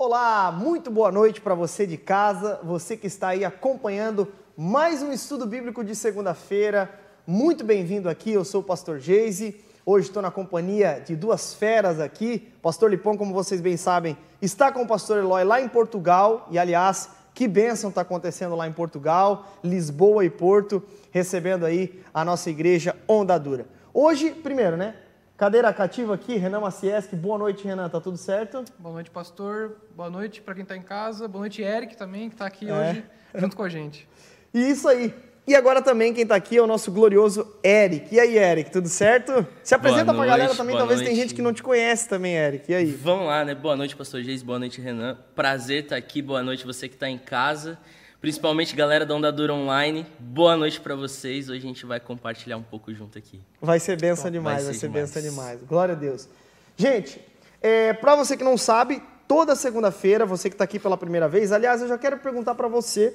Olá, muito boa noite para você de casa, você que está aí acompanhando mais um estudo bíblico de segunda-feira. Muito bem-vindo aqui, eu sou o pastor Geise. Hoje estou na companhia de duas feras aqui. Pastor Lipão, como vocês bem sabem, está com o pastor Eloy lá em Portugal. E, aliás, que bênção está acontecendo lá em Portugal, Lisboa e Porto, recebendo aí a nossa igreja Onda Dura. Hoje, primeiro, né? Cadeira cativa aqui, Renan Macieschi. Boa noite, Renan. Tá tudo certo? Boa noite, pastor. Boa noite para quem está em casa. Boa noite, Eric também, que está aqui é. hoje junto com a gente. E isso aí. E agora também quem está aqui é o nosso glorioso Eric. E aí, Eric, tudo certo? Se apresenta para a galera também, talvez noite. tem gente que não te conhece também, Eric. E aí? Vamos lá, né? Boa noite, pastor Geis. Boa noite, Renan. Prazer estar aqui. Boa noite você que está em casa principalmente galera da Onda Dura Online. Boa noite para vocês. Hoje a gente vai compartilhar um pouco junto aqui. Vai ser benção demais, vai ser, vai ser demais. benção demais. Glória a Deus. Gente, é, para você que não sabe, toda segunda-feira, você que está aqui pela primeira vez, aliás, eu já quero perguntar para você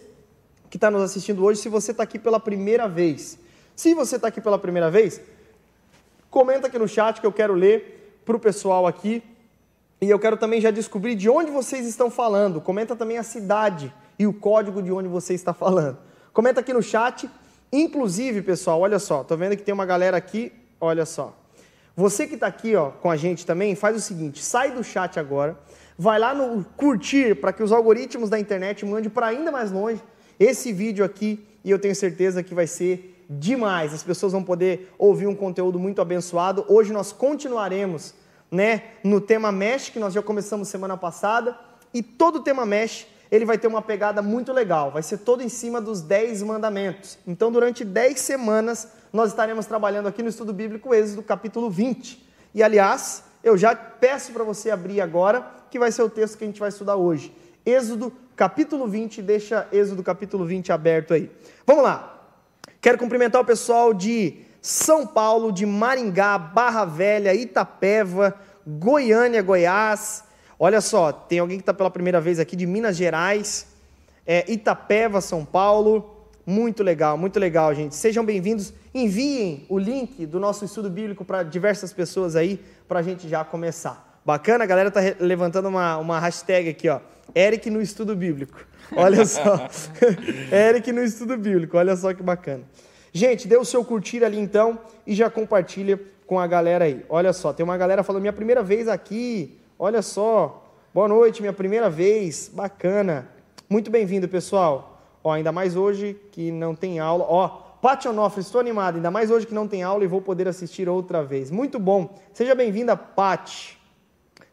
que está nos assistindo hoje se você está aqui pela primeira vez. Se você está aqui pela primeira vez, comenta aqui no chat que eu quero ler para o pessoal aqui. E eu quero também já descobrir de onde vocês estão falando. Comenta também a cidade e o código de onde você está falando. Comenta aqui no chat. Inclusive, pessoal, olha só, tô vendo que tem uma galera aqui, olha só. Você que está aqui ó, com a gente também, faz o seguinte: sai do chat agora, vai lá no curtir para que os algoritmos da internet mandem para ainda mais longe esse vídeo aqui e eu tenho certeza que vai ser demais. As pessoas vão poder ouvir um conteúdo muito abençoado. Hoje nós continuaremos né, no tema Mesh, que nós já começamos semana passada, e todo o tema Mesh ele vai ter uma pegada muito legal, vai ser todo em cima dos 10 mandamentos. Então, durante 10 semanas, nós estaremos trabalhando aqui no estudo bíblico Êxodo capítulo 20. E, aliás, eu já peço para você abrir agora, que vai ser o texto que a gente vai estudar hoje. Êxodo capítulo 20, deixa Êxodo capítulo 20 aberto aí. Vamos lá. Quero cumprimentar o pessoal de São Paulo, de Maringá, Barra Velha, Itapeva, Goiânia, Goiás, Olha só, tem alguém que está pela primeira vez aqui de Minas Gerais, é, Itapeva, São Paulo. Muito legal, muito legal, gente. Sejam bem-vindos. Enviem o link do nosso estudo bíblico para diversas pessoas aí, para a gente já começar. Bacana, a galera está levantando uma, uma hashtag aqui, ó. Eric no estudo bíblico. Olha só. Eric no estudo bíblico. Olha só que bacana. Gente, dê o seu curtir ali então e já compartilha com a galera aí. Olha só, tem uma galera falando minha primeira vez aqui. Olha só, boa noite, minha primeira vez, bacana. Muito bem-vindo, pessoal. Ó, ainda mais hoje que não tem aula. Ó, Paty Onofre, estou animado, ainda mais hoje que não tem aula e vou poder assistir outra vez. Muito bom. Seja bem-vinda, Paty.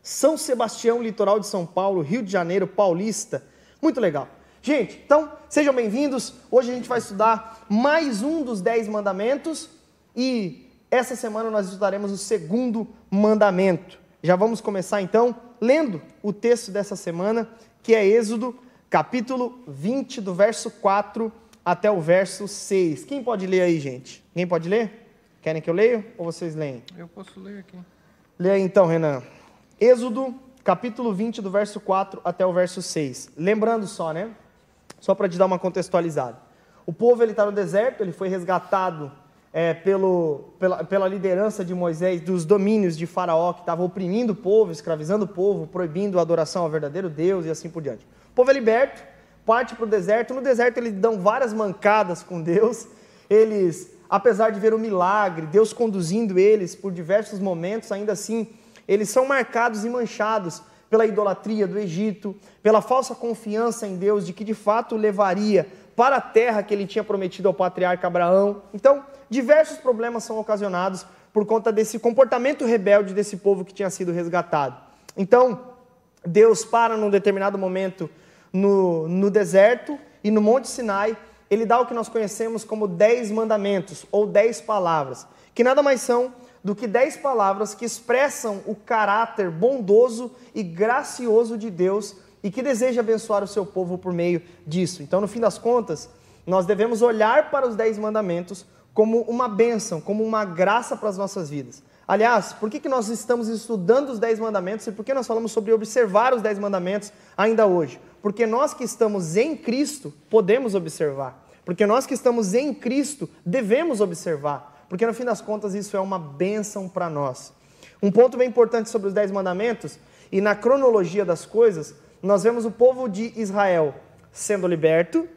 São Sebastião, litoral de São Paulo, Rio de Janeiro, Paulista. Muito legal. Gente, então, sejam bem-vindos. Hoje a gente vai estudar mais um dos dez mandamentos e essa semana nós estudaremos o segundo mandamento. Já vamos começar então lendo o texto dessa semana, que é Êxodo, capítulo 20, do verso 4 até o verso 6. Quem pode ler aí, gente? Quem pode ler? Querem que eu leia ou vocês leem? Eu posso ler aqui. Lê aí então, Renan. Êxodo, capítulo 20, do verso 4 até o verso 6. Lembrando só, né? Só para te dar uma contextualizada. O povo está no deserto, ele foi resgatado é, pelo, pela, pela liderança de Moisés, dos domínios de Faraó, que estava oprimindo o povo, escravizando o povo, proibindo a adoração ao verdadeiro Deus e assim por diante. O povo é liberto, parte para o deserto. No deserto eles dão várias mancadas com Deus. Eles, apesar de ver o milagre, Deus conduzindo eles por diversos momentos, ainda assim, eles são marcados e manchados pela idolatria do Egito, pela falsa confiança em Deus de que de fato levaria para a terra que ele tinha prometido ao patriarca Abraão. Então, diversos problemas são ocasionados por conta desse comportamento rebelde desse povo que tinha sido resgatado. Então, Deus para num determinado momento no, no deserto e no Monte Sinai, ele dá o que nós conhecemos como dez mandamentos, ou dez palavras, que nada mais são do que dez palavras que expressam o caráter bondoso e gracioso de Deus e que deseja abençoar o seu povo por meio disso. Então, no fim das contas, nós devemos olhar para os dez mandamentos como uma bênção, como uma graça para as nossas vidas. Aliás, por que, que nós estamos estudando os Dez Mandamentos e por que nós falamos sobre observar os Dez Mandamentos ainda hoje? Porque nós que estamos em Cristo podemos observar. Porque nós que estamos em Cristo devemos observar. Porque no fim das contas isso é uma bênção para nós. Um ponto bem importante sobre os Dez Mandamentos e na cronologia das coisas nós vemos o povo de Israel sendo liberto,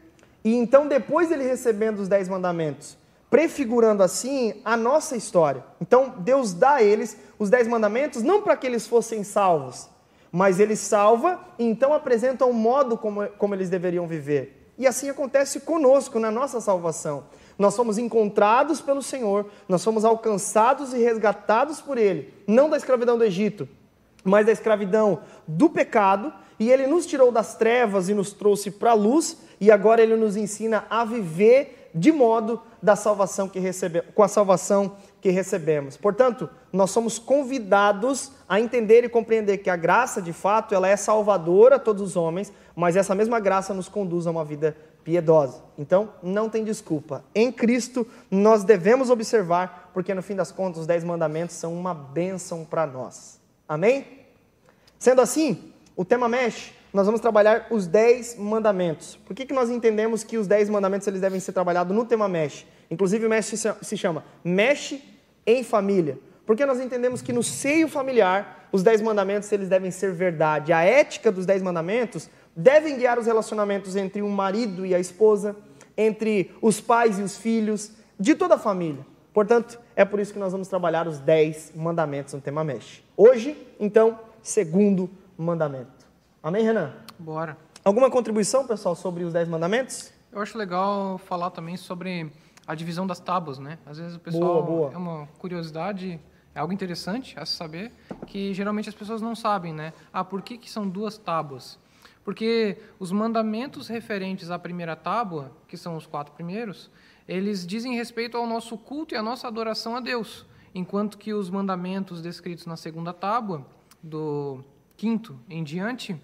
e então depois ele recebendo os dez mandamentos, prefigurando assim a nossa história. Então Deus dá a eles os dez mandamentos não para que eles fossem salvos, mas ele salva e então apresenta um modo como, como eles deveriam viver. E assim acontece conosco na nossa salvação. Nós somos encontrados pelo Senhor, nós somos alcançados e resgatados por Ele, não da escravidão do Egito, mas da escravidão do pecado, e Ele nos tirou das trevas e nos trouxe para a luz, e agora Ele nos ensina a viver de modo da salvação que recebe, com a salvação que recebemos. Portanto, nós somos convidados a entender e compreender que a graça, de fato, ela é salvadora a todos os homens, mas essa mesma graça nos conduz a uma vida piedosa. Então, não tem desculpa. Em Cristo, nós devemos observar, porque no fim das contas, os dez mandamentos são uma bênção para nós. Amém? Sendo assim, o tema mexe, nós vamos trabalhar os dez mandamentos. Por que, que nós entendemos que os dez mandamentos eles devem ser trabalhados no tema mexe? Inclusive, o mexe se chama mexe em família. Porque nós entendemos que no seio familiar, os dez mandamentos eles devem ser verdade. A ética dos dez mandamentos devem guiar os relacionamentos entre o marido e a esposa, entre os pais e os filhos, de toda a família. Portanto, é por isso que nós vamos trabalhar os dez mandamentos no tema Mesh. Hoje, então, segundo mandamento. Amém, Renan? Bora. Alguma contribuição, pessoal, sobre os dez mandamentos? Eu acho legal falar também sobre a divisão das tábuas, né? Às vezes o pessoal boa, boa. é uma curiosidade, é algo interessante a se saber que geralmente as pessoas não sabem, né? Ah, por que, que são duas tábuas? Porque os mandamentos referentes à primeira tábua, que são os quatro primeiros, eles dizem respeito ao nosso culto e à nossa adoração a Deus, enquanto que os mandamentos descritos na segunda tábua, do quinto em diante,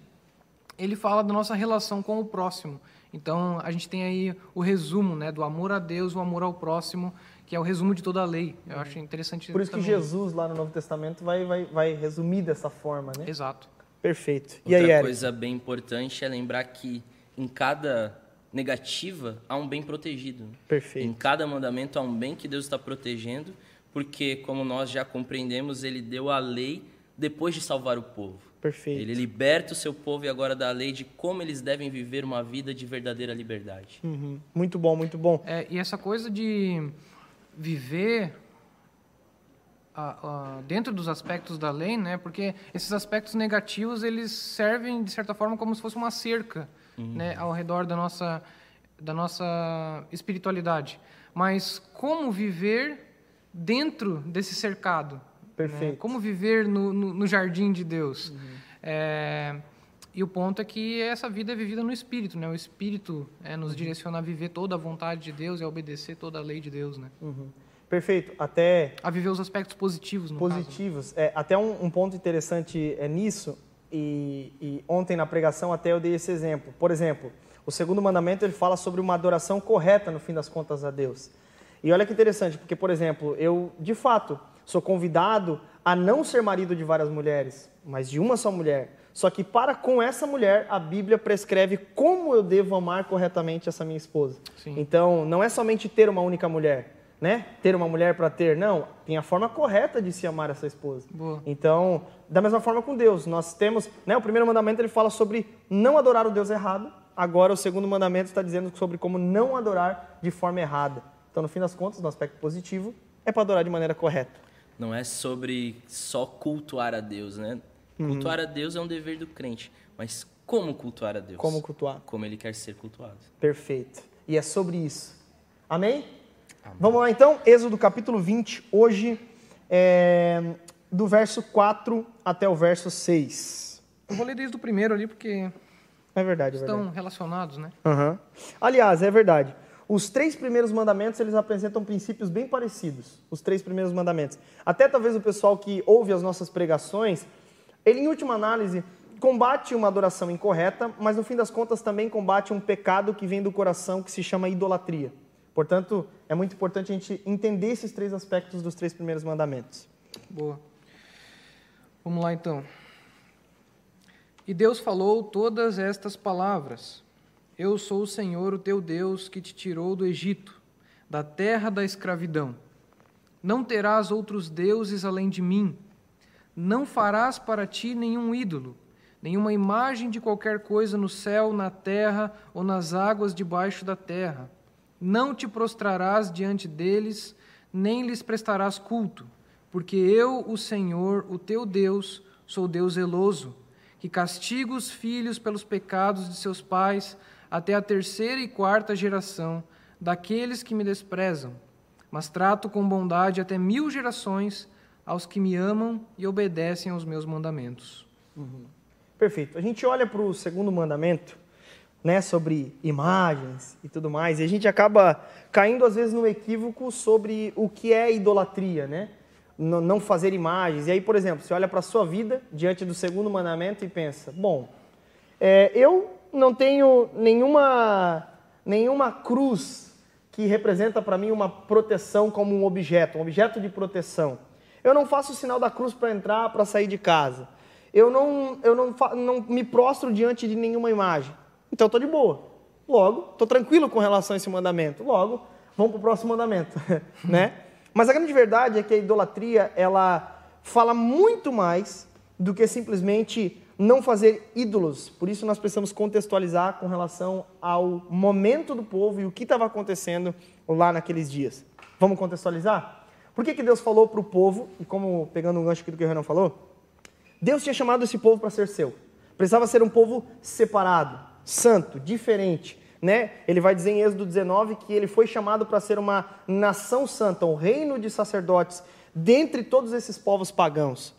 ele fala da nossa relação com o próximo. Então, a gente tem aí o resumo né, do amor a Deus, o amor ao próximo, que é o resumo de toda a lei. Eu acho interessante Por isso também. que Jesus, lá no Novo Testamento, vai, vai, vai resumir dessa forma, né? Exato. Perfeito. E Outra aí, coisa bem importante é lembrar que em cada negativa há um bem protegido. Perfeito. Em cada mandamento há um bem que Deus está protegendo, porque, como nós já compreendemos, ele deu a lei depois de salvar o povo. Perfeito. Ele liberta o seu povo e agora dá a lei de como eles devem viver uma vida de verdadeira liberdade. Uhum. Muito bom, muito bom. É, e essa coisa de viver dentro dos aspectos da lei, né? Porque esses aspectos negativos eles servem de certa forma como se fosse uma cerca, uhum. né, ao redor da nossa da nossa espiritualidade. Mas como viver dentro desse cercado? Né? Perfeito. Né? Como viver no, no, no, jardim de Deus? Uhum. É, e o ponto é que essa vida é vivida no Espírito, né? O Espírito é, nos uhum. direciona a viver toda a vontade de Deus e a obedecer toda a lei de Deus, né? Uhum. Perfeito. Até a viver os aspectos positivos. No positivos. Caso. É, até um, um, ponto interessante é nisso. E, e, ontem na pregação até eu dei esse exemplo. Por exemplo, o segundo mandamento ele fala sobre uma adoração correta no fim das contas a Deus. E olha que interessante, porque por exemplo, eu de fato sou convidado a não ser marido de várias mulheres, mas de uma só mulher. Só que para com essa mulher, a Bíblia prescreve como eu devo amar corretamente essa minha esposa. Sim. Então, não é somente ter uma única mulher, né, ter uma mulher para ter. Não, tem a forma correta de se amar essa esposa. Boa. Então, da mesma forma com Deus, nós temos, né, o primeiro mandamento ele fala sobre não adorar o Deus errado. Agora o segundo mandamento está dizendo sobre como não adorar de forma errada. Então, no fim das contas, no aspecto positivo, é para adorar de maneira correta. Não é sobre só cultuar a Deus, né? Uhum. Cultuar a Deus é um dever do crente, mas como cultuar a Deus? Como cultuar? Como ele quer ser cultuado. Perfeito. E é sobre isso. Amém? Amém. Vamos lá então, Êxodo capítulo 20, hoje, é, do verso 4 até o verso 6. Eu vou ler desde o primeiro ali, porque. É verdade, é Estão verdade. relacionados, né? Uhum. Aliás, é verdade. Os três primeiros mandamentos, eles apresentam princípios bem parecidos. Os três primeiros mandamentos. Até talvez o pessoal que ouve as nossas pregações, ele, em última análise, combate uma adoração incorreta, mas no fim das contas também combate um pecado que vem do coração que se chama idolatria. Portanto, é muito importante a gente entender esses três aspectos dos três primeiros mandamentos. Boa. Vamos lá então. E Deus falou todas estas palavras: Eu sou o Senhor, o teu Deus, que te tirou do Egito, da terra da escravidão. Não terás outros deuses além de mim. Não farás para ti nenhum ídolo, nenhuma imagem de qualquer coisa no céu, na terra ou nas águas debaixo da terra. Não te prostrarás diante deles, nem lhes prestarás culto, porque eu, o Senhor, o teu Deus, sou Deus zeloso, que castigo os filhos pelos pecados de seus pais até a terceira e quarta geração daqueles que me desprezam, mas trato com bondade até mil gerações aos que me amam e obedecem aos meus mandamentos. Uhum. Perfeito. A gente olha para o segundo mandamento, né, sobre imagens e tudo mais, e a gente acaba caindo às vezes no equívoco sobre o que é idolatria, né? Não fazer imagens. E aí, por exemplo, você olha para a sua vida diante do segundo mandamento e pensa: bom, é, eu não tenho nenhuma, nenhuma cruz que representa para mim uma proteção como um objeto, um objeto de proteção. Eu não faço o sinal da cruz para entrar, para sair de casa. Eu não, eu não, não me prostro diante de nenhuma imagem. Então estou de boa. Logo, estou tranquilo com relação a esse mandamento. Logo, vamos para o próximo mandamento, né? Mas a grande verdade é que a idolatria ela fala muito mais do que simplesmente não fazer ídolos. Por isso nós precisamos contextualizar com relação ao momento do povo e o que estava acontecendo lá naqueles dias. Vamos contextualizar? Por que, que Deus falou para o povo, e como pegando um gancho aqui do que o Renan falou, Deus tinha chamado esse povo para ser seu. Precisava ser um povo separado, santo, diferente. Né? Ele vai dizer em Êxodo 19 que ele foi chamado para ser uma nação santa, um reino de sacerdotes, dentre todos esses povos pagãos.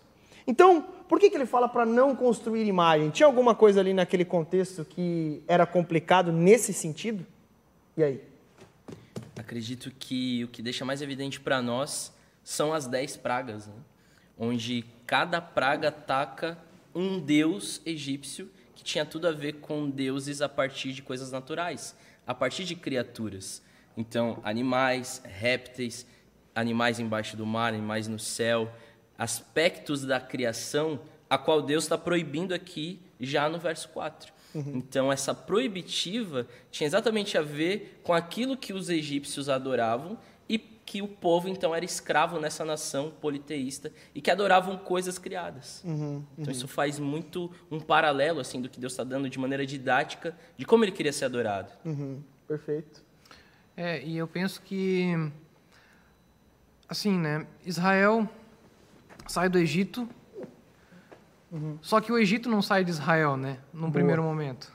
Então, por que, que ele fala para não construir imagem? Tinha alguma coisa ali naquele contexto que era complicado nesse sentido? E aí? Acredito que o que deixa mais evidente para nós são as dez pragas, né? onde cada praga ataca um deus egípcio que tinha tudo a ver com deuses a partir de coisas naturais, a partir de criaturas. Então, animais, répteis, animais embaixo do mar, animais no céu, aspectos da criação a qual Deus está proibindo aqui já no verso 4. Uhum. Então, essa proibitiva tinha exatamente a ver com aquilo que os egípcios adoravam que o povo, então, era escravo nessa nação politeísta e que adoravam coisas criadas. Uhum. Uhum. Então, isso faz muito um paralelo, assim, do que Deus está dando de maneira didática de como ele queria ser adorado. Uhum. Perfeito. É, e eu penso que, assim, né, Israel sai do Egito Uhum. Só que o Egito não sai de Israel, né? Num Boa. primeiro momento.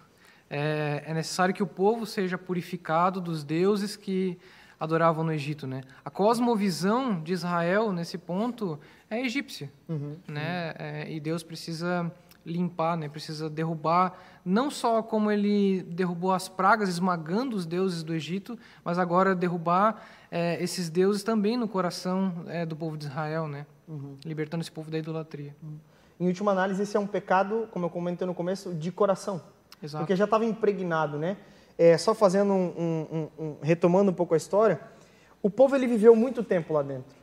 É, é, necessário que o povo seja purificado dos deuses que adoravam no Egito, né? A cosmovisão de Israel nesse ponto é egípcia, uhum. né? É, e Deus precisa limpar, né? Precisa derrubar não só como ele derrubou as pragas esmagando os deuses do Egito, mas agora derrubar é, esses deuses também no coração é, do povo de Israel, né? Uhum. Libertando esse povo da idolatria. Uhum. Em última análise, esse é um pecado, como eu comentei no começo, de coração. Exato. Porque já estava impregnado, né? É, só fazendo um, um, um, retomando um pouco a história, o povo ele viveu muito tempo lá dentro.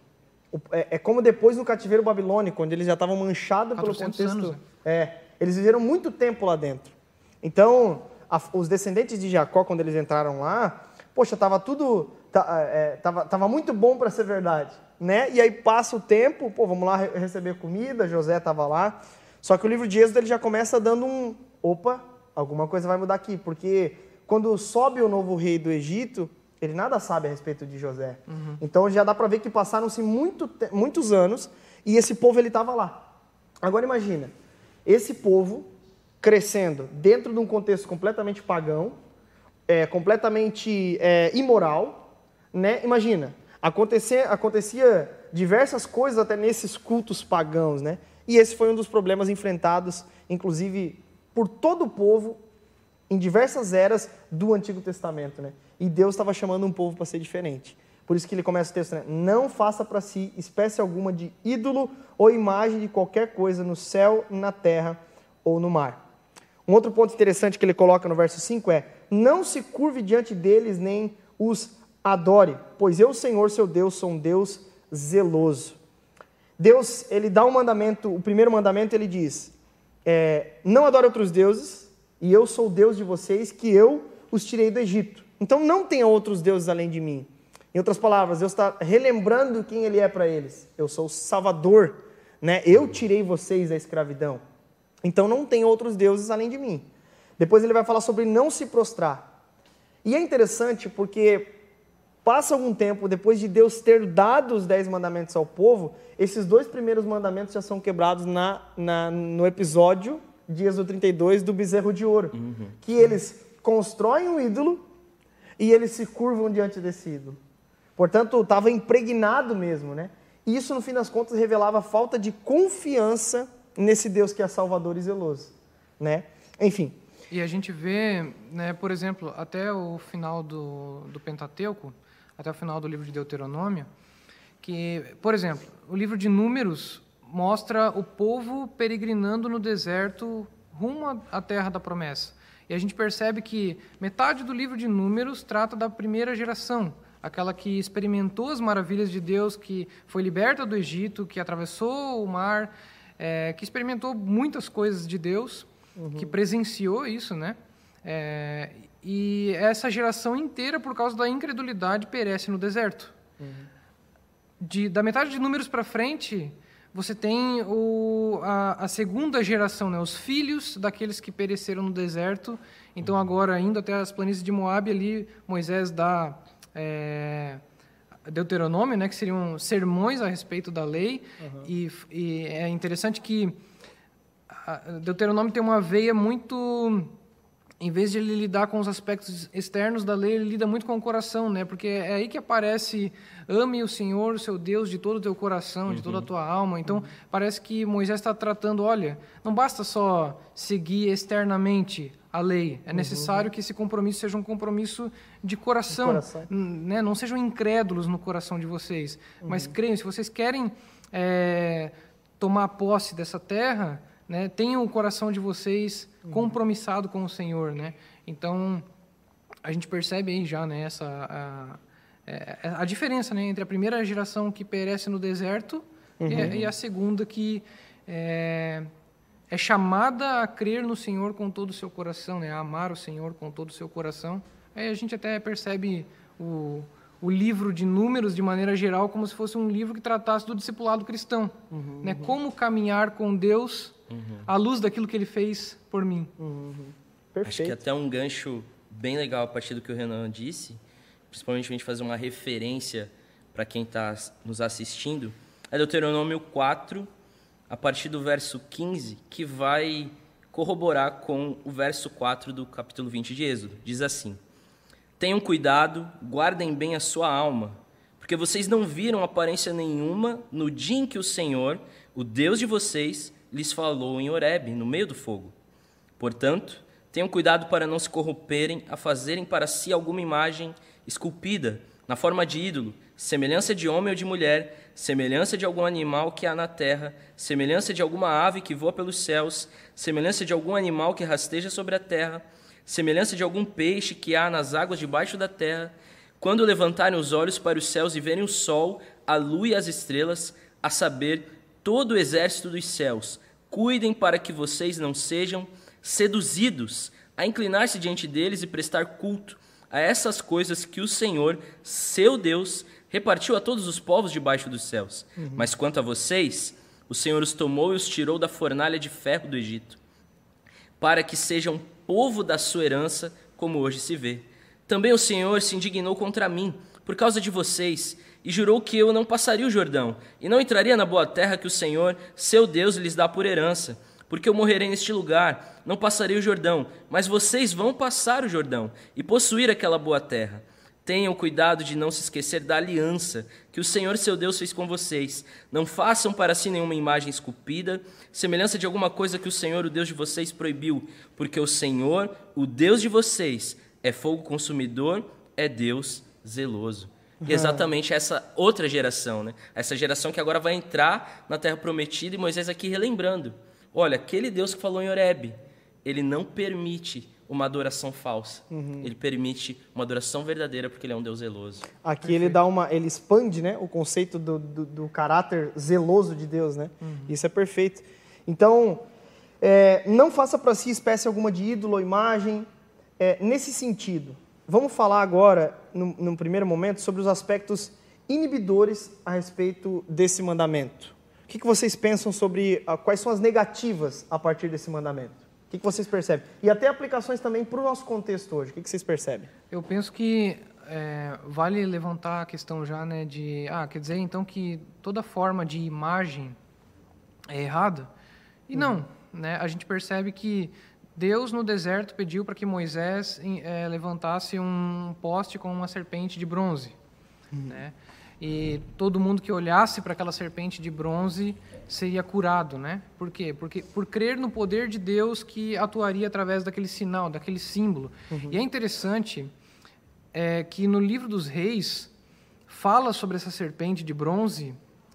O, é, é, como depois no cativeiro babilônico, onde eles já estavam manchados pelo contexto. Anos, né? É, eles viveram muito tempo lá dentro. Então, a, os descendentes de Jacó, quando eles entraram lá, poxa, estava tudo, tá, é, tava, tava muito bom para ser verdade né? E aí passa o tempo, pô, vamos lá receber comida, José estava lá. Só que o livro de Êxodo ele já começa dando um, opa, alguma coisa vai mudar aqui, porque quando sobe o novo rei do Egito, ele nada sabe a respeito de José. Uhum. Então já dá para ver que passaram-se muito, muitos anos e esse povo ele estava lá. Agora imagina, esse povo crescendo dentro de um contexto completamente pagão, é, completamente é, imoral, né? Imagina, Acontecia, acontecia diversas coisas até nesses cultos pagãos, né? E esse foi um dos problemas enfrentados, inclusive, por todo o povo em diversas eras do Antigo Testamento, né? E Deus estava chamando um povo para ser diferente. Por isso que ele começa o texto, né? Não faça para si espécie alguma de ídolo ou imagem de qualquer coisa no céu, na terra ou no mar. Um outro ponto interessante que ele coloca no verso 5 é: Não se curve diante deles nem os adore, pois eu, Senhor, seu Deus, sou um Deus zeloso. Deus, ele dá um mandamento, o primeiro mandamento ele diz: é, não adore outros deuses, e eu sou o Deus de vocês, que eu os tirei do Egito. Então não tenha outros deuses além de mim. Em outras palavras, Deus está relembrando quem Ele é para eles. Eu sou o Salvador, né? Eu tirei vocês da escravidão. Então não tem outros deuses além de mim. Depois ele vai falar sobre não se prostrar. E é interessante porque passa algum tempo depois de Deus ter dado os dez mandamentos ao povo, esses dois primeiros mandamentos já são quebrados na, na no episódio de Êxodo 32 do bezerro de ouro. Uhum. Que eles constroem um ídolo e eles se curvam diante desse ídolo. Portanto, estava impregnado mesmo, né? E isso, no fim das contas, revelava a falta de confiança nesse Deus que é salvador e zeloso, né? Enfim. E a gente vê, né, por exemplo, até o final do, do Pentateuco, até o final do livro de Deuteronômio, que, por exemplo, o livro de Números mostra o povo peregrinando no deserto rumo à terra da promessa. E a gente percebe que metade do livro de Números trata da primeira geração, aquela que experimentou as maravilhas de Deus, que foi liberta do Egito, que atravessou o mar, é, que experimentou muitas coisas de Deus, uhum. que presenciou isso, né? É, e essa geração inteira, por causa da incredulidade, perece no deserto. Uhum. De, da metade de números para frente, você tem o, a, a, segunda geração, né? os filhos daqueles que pereceram no deserto. Então, agora, indo até as planícies de Moab, ali, Moisés dá é, Deuteronômio, né? que seriam sermões a respeito da lei. Uhum. E, e é interessante que Deuteronômio tem uma veia muito em vez de ele lidar com os aspectos externos da lei, ele lida muito com o coração, né? Porque é aí que aparece ame o Senhor, o seu Deus, de todo o teu coração, uhum. de toda a uhum. tua alma. Então, uhum. parece que Moisés está tratando, olha, não basta só seguir externamente a lei, é uhum. necessário que esse compromisso seja um compromisso de coração, de coração. Né? Não sejam incrédulos no coração de vocês, mas uhum. creiam, se vocês querem é, tomar posse dessa terra, né, tenham o coração de vocês uhum. compromissado com o Senhor, né? Então a gente percebe aí já, né, essa a, é, é, a diferença, né, entre a primeira geração que perece no deserto uhum. e, e, a segunda que é, é, chamada a crer no Senhor com todo o seu coração, né, a amar o Senhor com todo o seu coração. Aí a gente até percebe o o livro de números de maneira geral como se fosse um livro que tratasse do discipulado cristão, uhum, né? Uhum. Como caminhar com Deus uhum. à luz daquilo que Ele fez por mim. Uhum. Acho que até um gancho bem legal a partir do que o Renan disse, principalmente a gente fazer uma referência para quem está nos assistindo, é Deuteronômio 4, a partir do verso 15, que vai corroborar com o verso 4 do capítulo 20 de Êxodo. Diz assim: Tenham cuidado, guardem bem a sua alma, porque vocês não viram aparência nenhuma no dia em que o Senhor, o Deus de vocês, lhes falou em Horebe, no meio do fogo. Portanto, tenham cuidado para não se corromperem a fazerem para si alguma imagem esculpida, na forma de ídolo, semelhança de homem ou de mulher, semelhança de algum animal que há na terra, semelhança de alguma ave que voa pelos céus, semelhança de algum animal que rasteja sobre a terra, semelhança de algum peixe que há nas águas debaixo da terra, quando levantarem os olhos para os céus e verem o sol, a lua e as estrelas, a saber, todo o exército dos céus, cuidem para que vocês não sejam seduzidos a inclinar-se diante deles e prestar culto a essas coisas que o Senhor, seu Deus, repartiu a todos os povos debaixo dos céus. Uhum. Mas quanto a vocês, o Senhor os tomou e os tirou da fornalha de ferro do Egito, para que sejam povo da sua herança, como hoje se vê. Também o Senhor se indignou contra mim, por causa de vocês, e jurou que eu não passaria o Jordão, e não entraria na boa terra que o Senhor, seu Deus, lhes dá por herança. Porque eu morrerei neste lugar, não passarei o Jordão, mas vocês vão passar o Jordão e possuir aquela boa terra. Tenham cuidado de não se esquecer da aliança que o Senhor seu Deus fez com vocês. Não façam para si nenhuma imagem esculpida, semelhança de alguma coisa que o Senhor, o Deus de vocês, proibiu, porque o Senhor, o Deus de vocês, é fogo consumidor, é Deus zeloso. Exatamente essa outra geração, né? Essa geração que agora vai entrar na terra prometida e Moisés aqui relembrando. Olha, aquele Deus que falou em Horebe, ele não permite uma adoração falsa. Uhum. Ele permite uma adoração verdadeira porque ele é um Deus zeloso. Aqui Perfeito. ele dá uma, ele expande, né, o conceito do, do, do caráter zeloso de Deus, né? Uhum. Isso é perfeito. Então, é, não faça para si espécie alguma de ídolo ou imagem. É, nesse sentido, vamos falar agora, no, no primeiro momento, sobre os aspectos inibidores a respeito desse mandamento. O que, que vocês pensam sobre uh, quais são as negativas a partir desse mandamento? O que, que vocês percebem? E até aplicações também para o nosso contexto hoje. O que, que vocês percebem? Eu penso que é, vale levantar a questão já né, de. Ah, quer dizer então que toda forma de imagem é errada? E uhum. não. Né? A gente percebe que Deus no deserto pediu para que Moisés é, levantasse um poste com uma serpente de bronze. Uhum. Né? E todo mundo que olhasse para aquela serpente de bronze seria curado, né? Por quê? Porque por crer no poder de Deus que atuaria através daquele sinal, daquele símbolo. Uhum. E é interessante é, que no livro dos Reis fala sobre essa serpente de bronze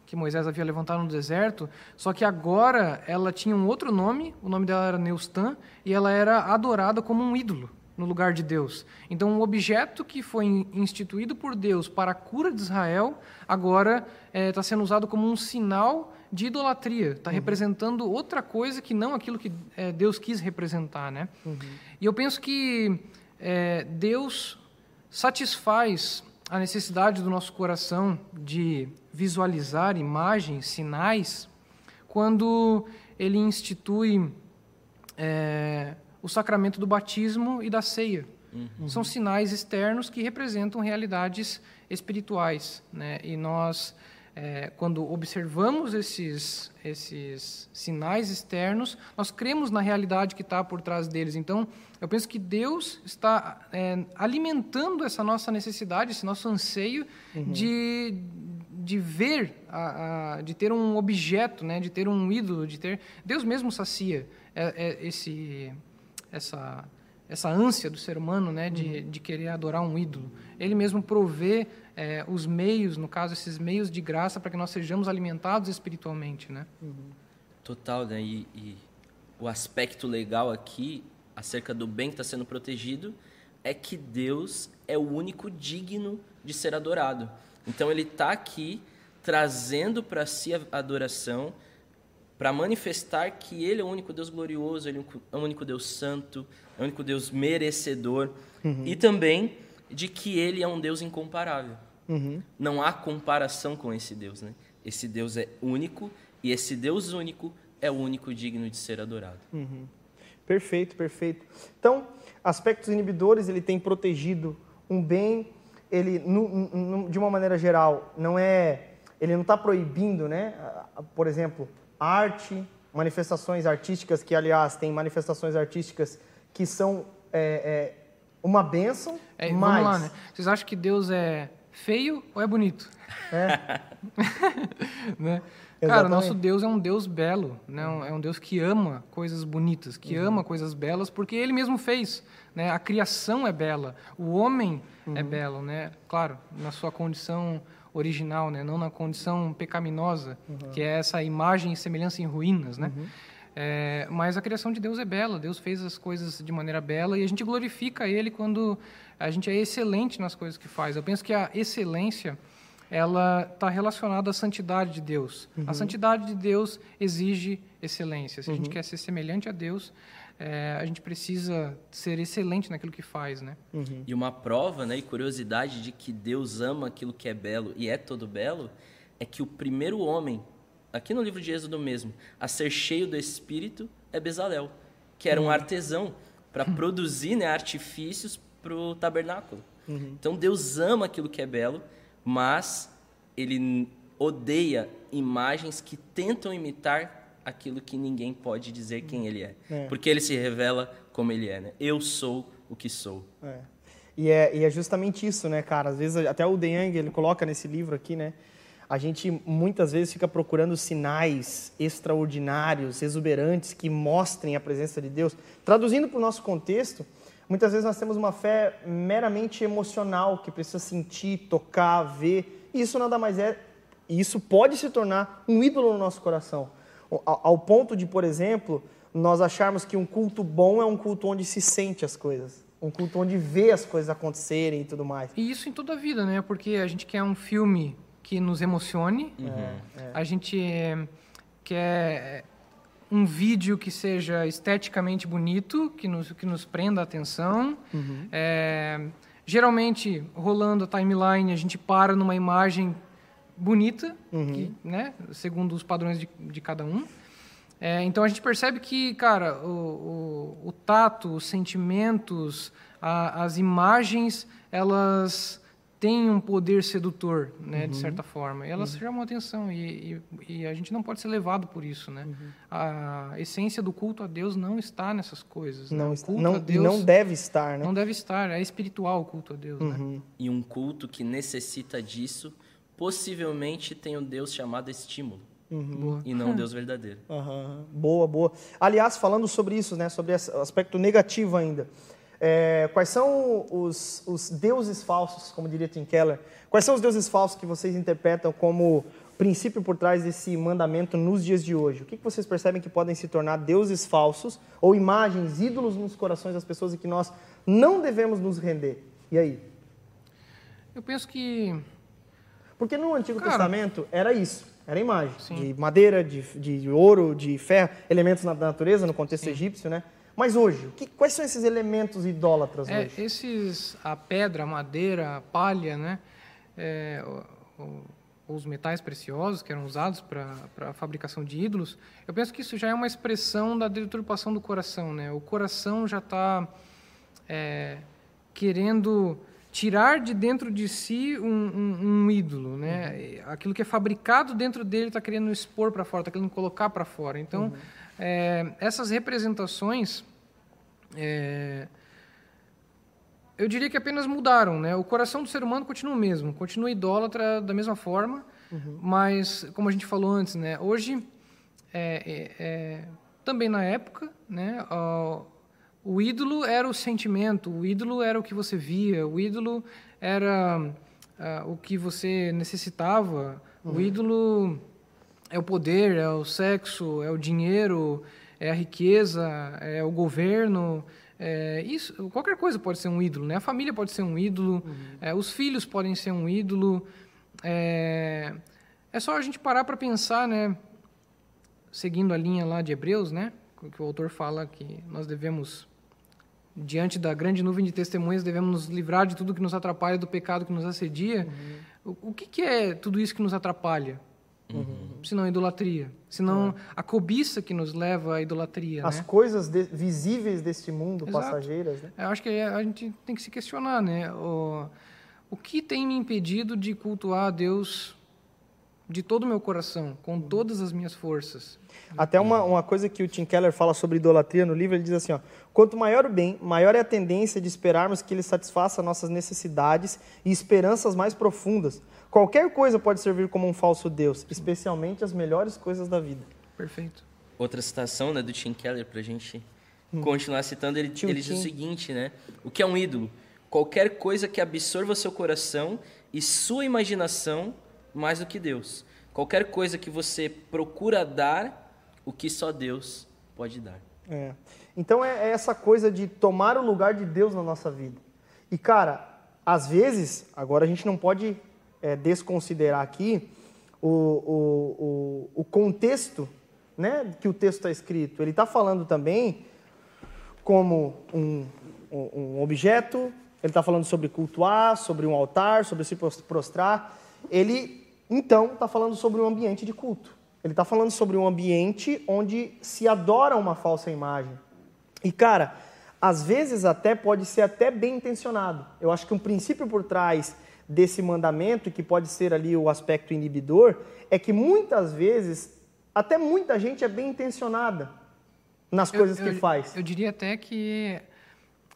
que Moisés havia levantado no deserto, só que agora ela tinha um outro nome, o nome dela era Neustã, e ela era adorada como um ídolo no lugar de Deus. Então, um objeto que foi instituído por Deus para a cura de Israel, agora está é, tá sendo usado como um sinal de idolatria. Está uhum. representando outra coisa que não aquilo que é, Deus quis representar. Né? Uhum. E eu penso que é, Deus satisfaz a necessidade do nosso coração de visualizar imagens, sinais, quando ele institui é, o sacramento do batismo e da ceia. Uhum. São sinais externos que representam realidades espirituais. Né? E nós, é, quando observamos esses, esses sinais externos, nós cremos na realidade que está por trás deles. Então, eu penso que Deus está é, alimentando essa nossa necessidade, esse nosso anseio uhum. de, de ver, a, a, de ter um objeto, né, de ter um ídolo, de ter. Deus mesmo sacia é, é, esse, essa, essa ânsia do ser humano, né, de, uhum. de querer adorar um ídolo. Ele mesmo provê é, os meios, no caso, esses meios de graça para que nós sejamos alimentados espiritualmente, né? Uhum. Total, né? E, e o aspecto legal aqui acerca do bem que está sendo protegido é que Deus é o único digno de ser adorado. Então ele está aqui trazendo para si a adoração para manifestar que ele é o único Deus glorioso, ele é o único Deus santo, é o único Deus merecedor uhum. e também de que ele é um Deus incomparável. Uhum. Não há comparação com esse Deus, né? Esse Deus é único e esse Deus único é o único digno de ser adorado. Uhum. Perfeito, perfeito. Então, aspectos inibidores, ele tem protegido um bem, ele, no, no, de uma maneira geral, não é, ele não está proibindo, né? Por exemplo, arte, manifestações artísticas, que aliás tem manifestações artísticas que são é, é, uma bênção, é, mas... Vamos lá, né? Vocês acham que Deus é feio ou é bonito? É. né? Cara, nosso Deus é um Deus belo, né? é um Deus que ama coisas bonitas, que uhum. ama coisas belas, porque Ele mesmo fez. Né? A criação é bela, o homem é uhum. é belo, né? Claro, na sua condição original, né? Não na condição pecaminosa, uhum. que é essa imagem e semelhança em ruínas, né? Uhum. É, mas a criação de Deus é bela, Deus fez as coisas de maneira bela e a gente glorifica Ele quando a gente é excelente nas coisas que faz. Eu penso que a excelência ela está relacionada à santidade de Deus. Uhum. A santidade de Deus exige excelência. Se a gente uhum. quer ser semelhante a Deus, é, a gente precisa ser excelente naquilo que faz, né? Uhum. E uma prova, né, e curiosidade de que Deus ama aquilo que é belo e é todo belo, é que o primeiro homem, aqui no livro de Êxodo mesmo, a ser cheio do Espírito é Bezalel, que era um uhum. artesão para produzir né, artifícios para o tabernáculo. Uhum. Então Deus ama aquilo que é belo mas ele odeia imagens que tentam imitar aquilo que ninguém pode dizer quem ele é. é. Porque ele se revela como ele é, né? Eu sou o que sou. É. E, é, e é justamente isso, né, cara? Às vezes, até o De Young, ele coloca nesse livro aqui, né? A gente muitas vezes fica procurando sinais extraordinários, exuberantes, que mostrem a presença de Deus. Traduzindo para o nosso contexto, Muitas vezes nós temos uma fé meramente emocional, que precisa sentir, tocar, ver. E isso nada mais é, e isso pode se tornar um ídolo no nosso coração. Ao ponto de, por exemplo, nós acharmos que um culto bom é um culto onde se sente as coisas. Um culto onde vê as coisas acontecerem e tudo mais. E isso em toda a vida, né? Porque a gente quer um filme que nos emocione, uhum. é. a gente quer um vídeo que seja esteticamente bonito, que nos, que nos prenda a atenção. Uhum. É, geralmente, rolando a timeline, a gente para numa imagem bonita, uhum. que, né, segundo os padrões de, de cada um. É, então a gente percebe que, cara, o, o, o tato, os sentimentos, a, as imagens, elas têm um poder sedutor, né, uhum. de certa forma. E elas uhum. chamam atenção e, e, e, a gente não pode ser levado por isso, né? Uhum. A essência do culto a Deus não está nessas coisas. Não, né? está, não, Deus, não deve estar, né? Não deve estar. É espiritual o culto a Deus, né? Uhum. E um culto que necessita disso, possivelmente tem um Deus chamado estímulo. Uhum. E não Deus verdadeiro. Uhum. Boa, boa. Aliás, falando sobre isso, né, sobre esse aspecto negativo ainda, é, quais são os, os, deuses falsos, como diria Tim Keller? Quais são os deuses falsos que vocês interpretam como princípio por trás desse mandamento nos dias de hoje? O que, que vocês percebem que podem se tornar deuses falsos ou imagens, ídolos nos corações das pessoas e que nós não devemos nos render? E aí? Eu penso que. Porque no Antigo Cara, Testamento era isso, era imagem sim. de madeira, de, de ouro, de ferro, elementos da natureza no contexto sim. egípcio, né? Mas hoje, que, quais são esses elementos idólatras é, hoje? Esses, a pedra, a madeira, a palha, né? É, os metais preciosos que eram usados para a fabricação de ídolos, eu penso que isso já é uma expressão da deturpação do coração, né? O coração já está é, querendo tirar de dentro de si um, um, um ídolo, né? Uhum. Aquilo que é fabricado dentro dele está querendo expor para fora, está querendo colocar para fora. Então, uhum. é, essas representações é, eu diria que apenas mudaram, né? O coração do ser humano continua o mesmo, continua idólatra da mesma forma, uhum. mas como a gente falou antes, né? Hoje, é, é, é também na época, né? O, o ídolo era o sentimento, o ídolo era o que você via, o ídolo era uh, o que você necessitava, uhum. o ídolo é o poder, é o sexo, é o dinheiro, é a riqueza, é o governo. É, isso, qualquer coisa pode ser um ídolo, né? A família pode ser um ídolo, uhum. é, os filhos podem ser um ídolo. É, é só a gente parar para pensar, né? Seguindo a linha lá de Hebreus, né? Que o autor fala que nós devemos, diante da grande nuvem de testemunhas, devemos nos livrar de tudo que nos atrapalha, do pecado que nos assedia. Uhum. O, o que, que é tudo isso que nos atrapalha? Uhum. Senão a idolatria. Senão é. a cobiça que nos leva à idolatria. As né? coisas de, visíveis deste mundo, Exato. passageiras. Né? Eu acho que a gente tem que se questionar, né? O, o que tem me impedido de cultuar a Deus de todo o meu coração, com todas as minhas forças? Até uma, uma coisa que o Tim Keller fala sobre idolatria no livro, ele diz assim, ó, quanto maior o bem, maior é a tendência de esperarmos que ele satisfaça nossas necessidades e esperanças mais profundas, Qualquer coisa pode servir como um falso Deus, especialmente as melhores coisas da vida. Perfeito. Outra citação né, do Tim Keller, para a gente hum. continuar citando, ele, ele diz o seguinte, né? O que é um ídolo? Qualquer coisa que absorva seu coração e sua imaginação mais do que Deus. Qualquer coisa que você procura dar o que só Deus pode dar. É. Então é, é essa coisa de tomar o lugar de Deus na nossa vida. E cara, às vezes, agora a gente não pode é, desconsiderar aqui o, o, o, o contexto né, que o texto está escrito. Ele está falando também como um, um objeto, ele está falando sobre cultuar, sobre um altar, sobre se prostrar. Ele, então, está falando sobre um ambiente de culto. Ele está falando sobre um ambiente onde se adora uma falsa imagem. E, cara, às vezes até pode ser até bem intencionado. Eu acho que um princípio por trás desse mandamento, que pode ser ali o aspecto inibidor, é que muitas vezes, até muita gente é bem intencionada nas eu, coisas que eu, faz. Eu diria até que,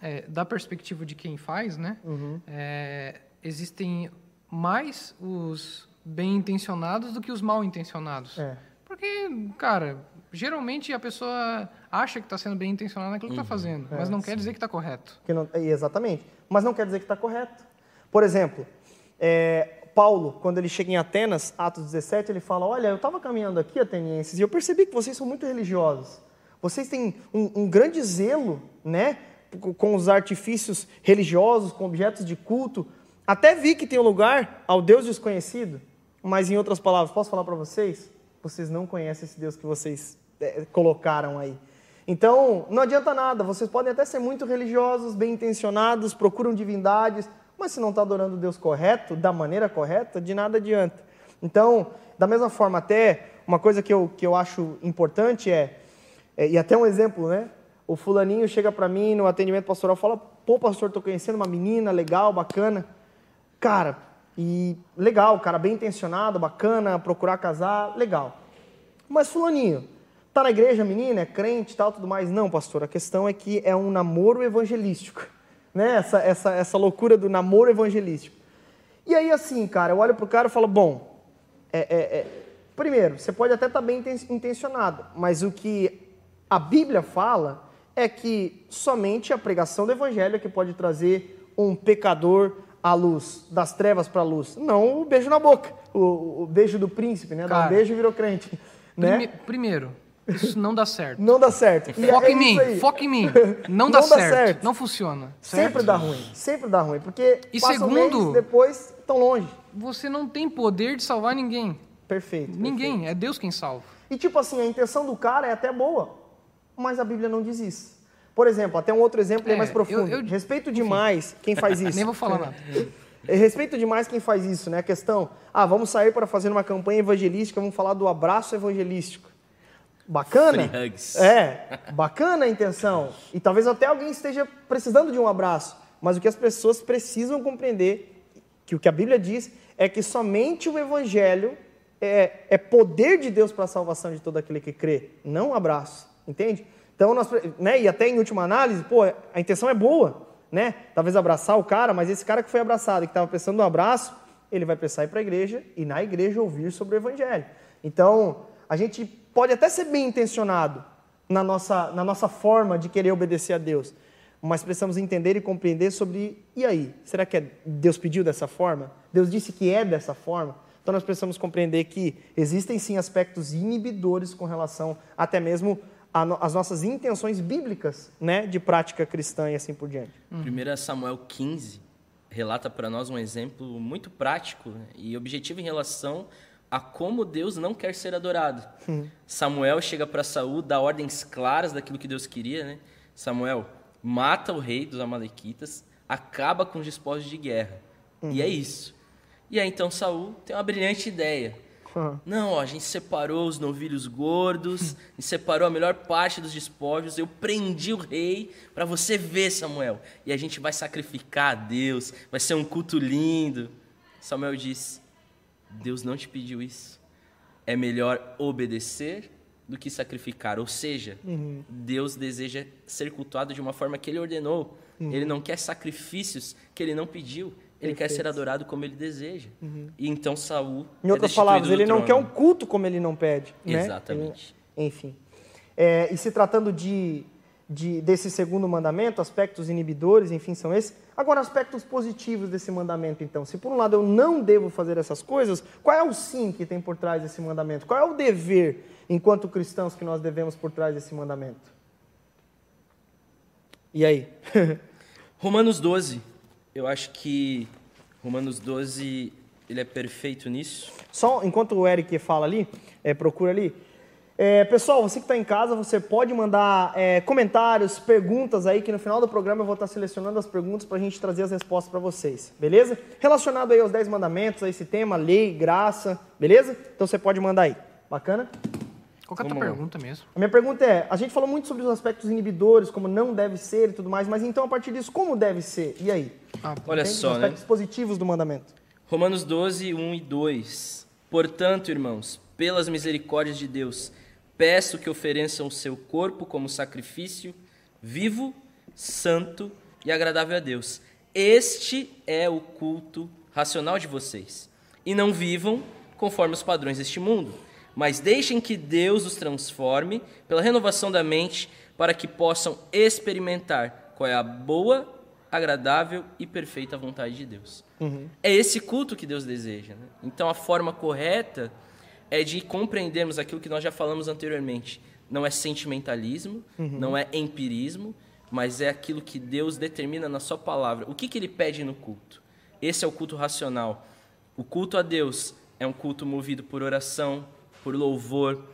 é, da perspectiva de quem faz, né, uhum. é, existem mais os bem intencionados do que os mal intencionados. É. Porque, cara, geralmente a pessoa acha que está sendo bem intencionada naquilo que está uhum. fazendo, mas não quer dizer que está correto. Que não, exatamente. Mas não quer dizer que está correto. Por exemplo, é, Paulo, quando ele chega em Atenas, Atos 17, ele fala: Olha, eu estava caminhando aqui, atenienses, e eu percebi que vocês são muito religiosos. Vocês têm um, um grande zelo, né, com os artifícios religiosos, com objetos de culto. Até vi que tem um lugar ao Deus desconhecido, mas em outras palavras, posso falar para vocês? Vocês não conhecem esse Deus que vocês é, colocaram aí. Então, não adianta nada, vocês podem até ser muito religiosos, bem intencionados, procuram divindades, mas se não está adorando Deus correto, da maneira correta, de nada adianta. Então, da mesma forma, até uma coisa que eu, que eu acho importante é, é e até um exemplo, né? O fulaninho chega para mim no atendimento pastoral fala: pô, pastor, tô conhecendo uma menina legal, bacana. Cara, e legal, cara bem intencionado, bacana, procurar casar, legal. Mas fulaninho, tá na igreja, menina, é crente tal, tudo mais. Não, pastor, a questão é que é um namoro evangelístico. Né? Essa, essa, essa loucura do namoro evangelístico. E aí, assim, cara, eu olho pro cara e falo, bom, é, é, é, primeiro, você pode até estar tá bem intencionado, mas o que a Bíblia fala é que somente a pregação do evangelho é que pode trazer um pecador à luz, das trevas para a luz. Não o beijo na boca, o, o beijo do príncipe, né? Dá um beijo e virou crente. Né? Prime primeiro, isso não dá certo. Não dá certo. Foca é em mim, foca em mim. Não dá, não certo, dá certo, não funciona. Certo? Sempre dá ruim, sempre dá ruim, porque e segundo, um depois estão longe. Você não tem poder de salvar ninguém. Perfeito. Ninguém, perfeito. é Deus quem salva. E tipo assim, a intenção do cara é até boa, mas a Bíblia não diz isso. Por exemplo, até um outro exemplo é, mais profundo. Eu, eu, Respeito enfim, demais quem faz isso. Nem vou falar nada. Respeito demais quem faz isso, né? A questão, ah, vamos sair para fazer uma campanha evangelística, vamos falar do abraço evangelístico. Bacana? Free hugs. É, bacana a intenção. E talvez até alguém esteja precisando de um abraço. Mas o que as pessoas precisam compreender, que o que a Bíblia diz, é que somente o Evangelho é, é poder de Deus para a salvação de todo aquele que crê, não um abraço. Entende? Então, nós, né, e até em última análise, pô, a intenção é boa, né? Talvez abraçar o cara, mas esse cara que foi abraçado, que estava precisando de um abraço, ele vai precisar ir para a igreja e na igreja ouvir sobre o Evangelho. Então, a gente pode até ser bem intencionado na nossa, na nossa forma de querer obedecer a Deus, mas precisamos entender e compreender sobre, e aí, será que é, Deus pediu dessa forma? Deus disse que é dessa forma? Então nós precisamos compreender que existem sim aspectos inibidores com relação até mesmo às nossas intenções bíblicas né, de prática cristã e assim por diante. 1 Samuel 15 relata para nós um exemplo muito prático né, e objetivo em relação a como Deus não quer ser adorado. Uhum. Samuel chega para Saul, dá ordens claras daquilo que Deus queria, né? Samuel mata o rei dos amalequitas, acaba com os despojos de guerra. Uhum. E é isso. E aí então Saul tem uma brilhante ideia. Uhum. Não, ó, a gente separou os novilhos gordos, e separou a melhor parte dos despojos. Eu prendi o rei para você ver, Samuel. E a gente vai sacrificar a Deus, vai ser um culto lindo. Samuel diz: Deus não te pediu isso. É melhor obedecer do que sacrificar. Ou seja, uhum. Deus deseja ser cultuado de uma forma que ele ordenou. Uhum. Ele não quer sacrifícios que ele não pediu. Ele Perfeito. quer ser adorado como ele deseja. Uhum. E então Saul. Em é outras palavras, ele não quer um culto como ele não pede. Né? Exatamente. Ele, enfim. É, e se tratando de de, desse segundo mandamento, aspectos inibidores, enfim, são esses. Agora, aspectos positivos desse mandamento, então. Se por um lado eu não devo fazer essas coisas, qual é o sim que tem por trás desse mandamento? Qual é o dever, enquanto cristãos, que nós devemos por trás desse mandamento? E aí? Romanos 12. Eu acho que Romanos 12 ele é perfeito nisso. Só enquanto o Eric fala ali, é, procura ali, é, pessoal, você que está em casa, você pode mandar é, comentários, perguntas aí, que no final do programa eu vou estar selecionando as perguntas para a gente trazer as respostas para vocês, beleza? Relacionado aí aos 10 mandamentos, a esse tema, lei, graça, beleza? Então você pode mandar aí. Bacana? Qual é a tua pergunta mesmo? A minha pergunta é, a gente falou muito sobre os aspectos inibidores, como não deve ser e tudo mais, mas então a partir disso, como deve ser? E aí? Ah, Olha só, os aspectos né? positivos do mandamento. Romanos 12, 1 e 2. Portanto, irmãos, pelas misericórdias de Deus, peço que ofereçam o seu corpo como sacrifício vivo, santo e agradável a Deus. Este é o culto racional de vocês. E não vivam conforme os padrões deste mundo, mas deixem que Deus os transforme pela renovação da mente para que possam experimentar qual é a boa, agradável e perfeita vontade de Deus. Uhum. É esse culto que Deus deseja. Né? Então, a forma correta é de compreendermos aquilo que nós já falamos anteriormente. Não é sentimentalismo, uhum. não é empirismo, mas é aquilo que Deus determina na sua palavra. O que, que ele pede no culto? Esse é o culto racional. O culto a Deus é um culto movido por oração, por louvor,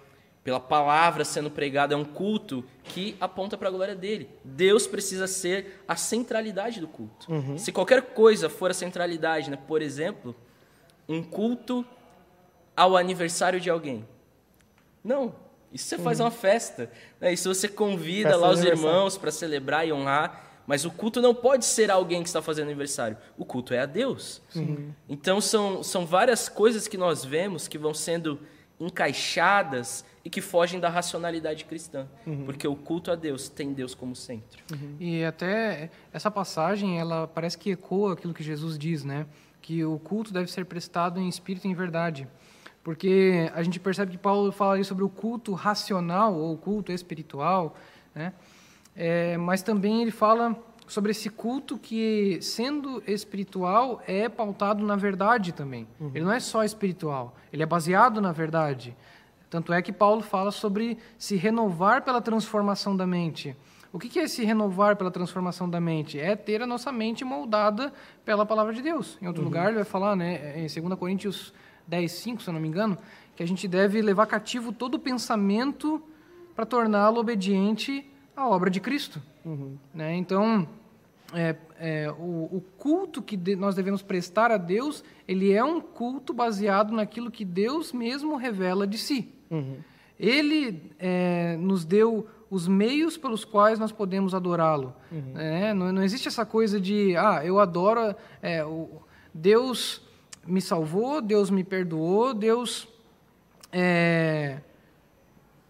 pela palavra sendo pregada, é um culto que aponta para a glória dele. Deus precisa ser a centralidade do culto. Uhum. Se qualquer coisa for a centralidade, né? por exemplo, um culto ao aniversário de alguém. Não. Isso você uhum. faz uma festa. Né? Isso você convida festa lá os irmãos para celebrar e honrar. Mas o culto não pode ser alguém que está fazendo aniversário. O culto é a Deus. Então são, são várias coisas que nós vemos que vão sendo encaixadas e que fogem da racionalidade cristã. Uhum. Porque o culto a Deus tem Deus como centro. Uhum. E até essa passagem, ela parece que ecoa aquilo que Jesus diz, né? Que o culto deve ser prestado em espírito e em verdade. Porque a gente percebe que Paulo fala sobre o culto racional ou o culto espiritual, né? É, mas também ele fala sobre esse culto que, sendo espiritual, é pautado na verdade também. Uhum. Ele não é só espiritual, ele é baseado na verdade. Tanto é que Paulo fala sobre se renovar pela transformação da mente. O que é se renovar pela transformação da mente? É ter a nossa mente moldada pela palavra de Deus. Em outro uhum. lugar, ele vai falar, né, em 2 Coríntios 10, 5, se eu não me engano, que a gente deve levar cativo todo o pensamento para torná-lo obediente à obra de Cristo. Uhum. Né? Então, é, é, o, o, culto que de, nós devemos prestar a Deus, ele é um culto baseado naquilo que Deus mesmo revela de si. Uhum. Ele é, nos deu os meios pelos quais nós podemos adorá-lo. Uhum. É, não, não, existe essa coisa de, ah, eu adoro, é, o, Deus me salvou, Deus me perdoou, Deus é,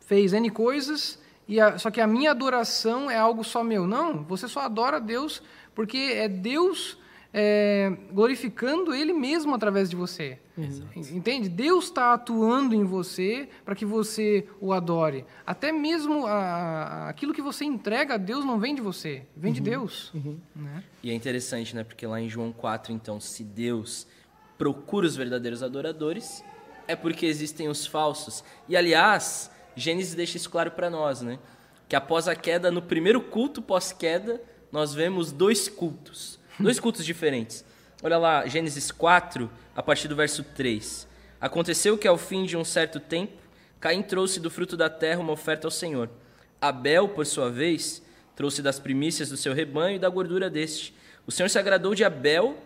fez N coisas, e a, só que a minha adoração é algo só meu. Não, você só adora Deus porque é Deus é, glorificando Ele mesmo através de você. Exato. Entende? Deus está atuando em você para que você o adore. Até mesmo a, a, aquilo que você entrega a Deus não vem de você, vem uhum. de Deus. Uhum. Né? E é interessante, né? Porque lá em João 4, então, se Deus procura os verdadeiros adoradores, é porque existem os falsos. E aliás, Gênesis deixa isso claro para nós, né? Que após a queda, no primeiro culto pós-queda, nós vemos dois cultos Dois cultos diferentes. Olha lá, Gênesis 4, a partir do verso 3. Aconteceu que ao fim de um certo tempo, Caim trouxe do fruto da terra uma oferta ao Senhor. Abel, por sua vez, trouxe das primícias do seu rebanho e da gordura deste. O Senhor se agradou de Abel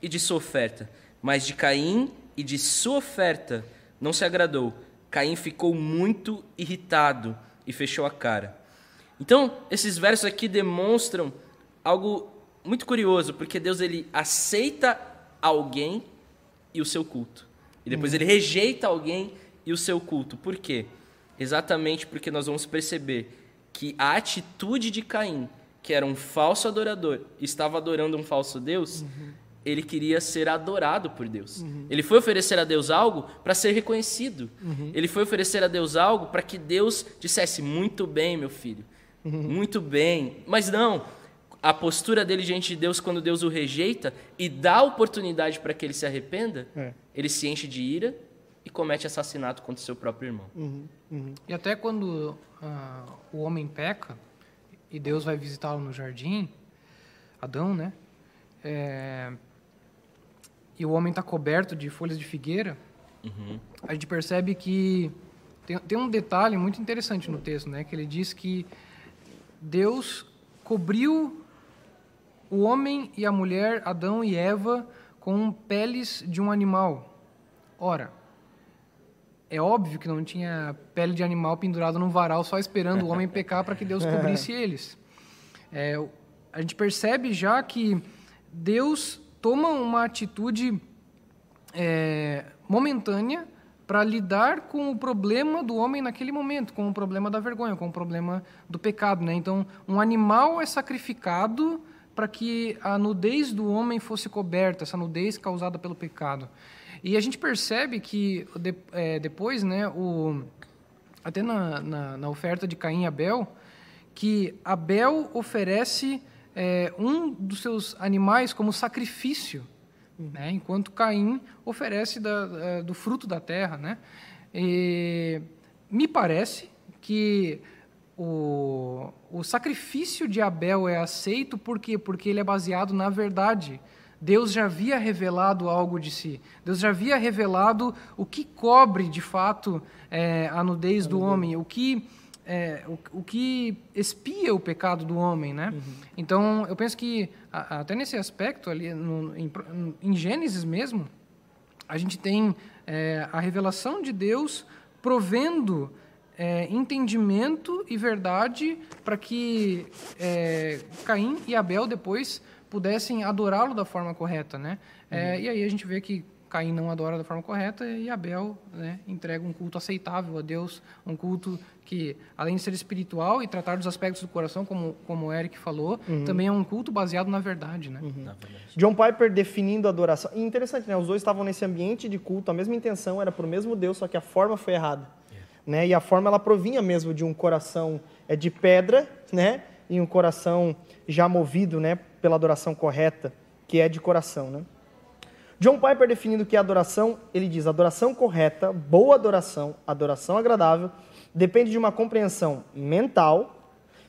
e de sua oferta, mas de Caim e de sua oferta não se agradou. Caim ficou muito irritado e fechou a cara. Então, esses versos aqui demonstram algo muito curioso, porque Deus ele aceita alguém e o seu culto. E depois uhum. ele rejeita alguém e o seu culto. Por quê? Exatamente porque nós vamos perceber que a atitude de Caim, que era um falso adorador, estava adorando um falso Deus, uhum. Ele queria ser adorado por Deus. Uhum. Ele foi oferecer a Deus algo para ser reconhecido. Uhum. Ele foi oferecer a Deus algo para que Deus dissesse: Muito bem, meu filho, uhum. muito bem. Mas não, a postura dele diante de Deus quando Deus o rejeita e dá oportunidade para que ele se arrependa, é. ele se enche de ira e comete assassinato contra o seu próprio irmão. Uhum, uhum. E até quando uh, o homem peca e Deus vai visitá-lo no jardim, Adão, né? É, e o homem está coberto de folhas de figueira, uhum. a gente percebe que tem, tem um detalhe muito interessante no texto, né? Que ele diz que Deus cobriu o homem e a mulher, Adão e Eva, com peles de um animal. Ora, é óbvio que não tinha pele de animal pendurada num varal só esperando o homem pecar para que Deus cobrisse eles. É, a gente percebe já que Deus toma uma atitude é, momentânea para lidar com o problema do homem naquele momento, com o problema da vergonha, com o problema do pecado. Né? Então, um animal é sacrificado para que a nudez do homem fosse coberta, essa nudez causada pelo pecado. E a gente percebe que de, é, depois, né, o, até na, na, na, oferta de Caim e Abel, que Abel oferece é, um dos seus animais como sacrifício, né, enquanto Caim oferece da, da, do fruto da terra. Né? E me parece que o, o sacrifício de Abel é aceito por quê? Porque ele é baseado na verdade. Deus já havia revelado algo de si. Deus já havia revelado o que cobre de fato é, a nudez do homem, o que é, o, o, que expia o pecado do homem, né? Uhum. Então eu penso que até nesse aspecto ali no, em, em Gênesis mesmo a gente tem é, a revelação de Deus provendo é, entendimento e verdade para que é, Caim e Abel depois pudessem adorá-lo da forma correta, né? É, uhum. E aí a gente vê que Caim não adora da forma correta e Abel né, entrega um culto aceitável a Deus, um culto que, além de ser espiritual e tratar dos aspectos do coração, como, como o Eric falou, uhum. também é um culto baseado na verdade. Né? Uhum. Na verdade. John Piper definindo a adoração. E interessante, né? Os dois estavam nesse ambiente de culto, a mesma intenção era para o mesmo Deus, só que a forma foi errada. Yeah. Né? E a forma ela provinha mesmo de um coração é de pedra, né? E um coração já movido, né? Pela adoração correta, que é de coração, né? John Piper definindo que a adoração, ele diz, adoração correta, boa adoração, adoração agradável, depende de uma compreensão mental,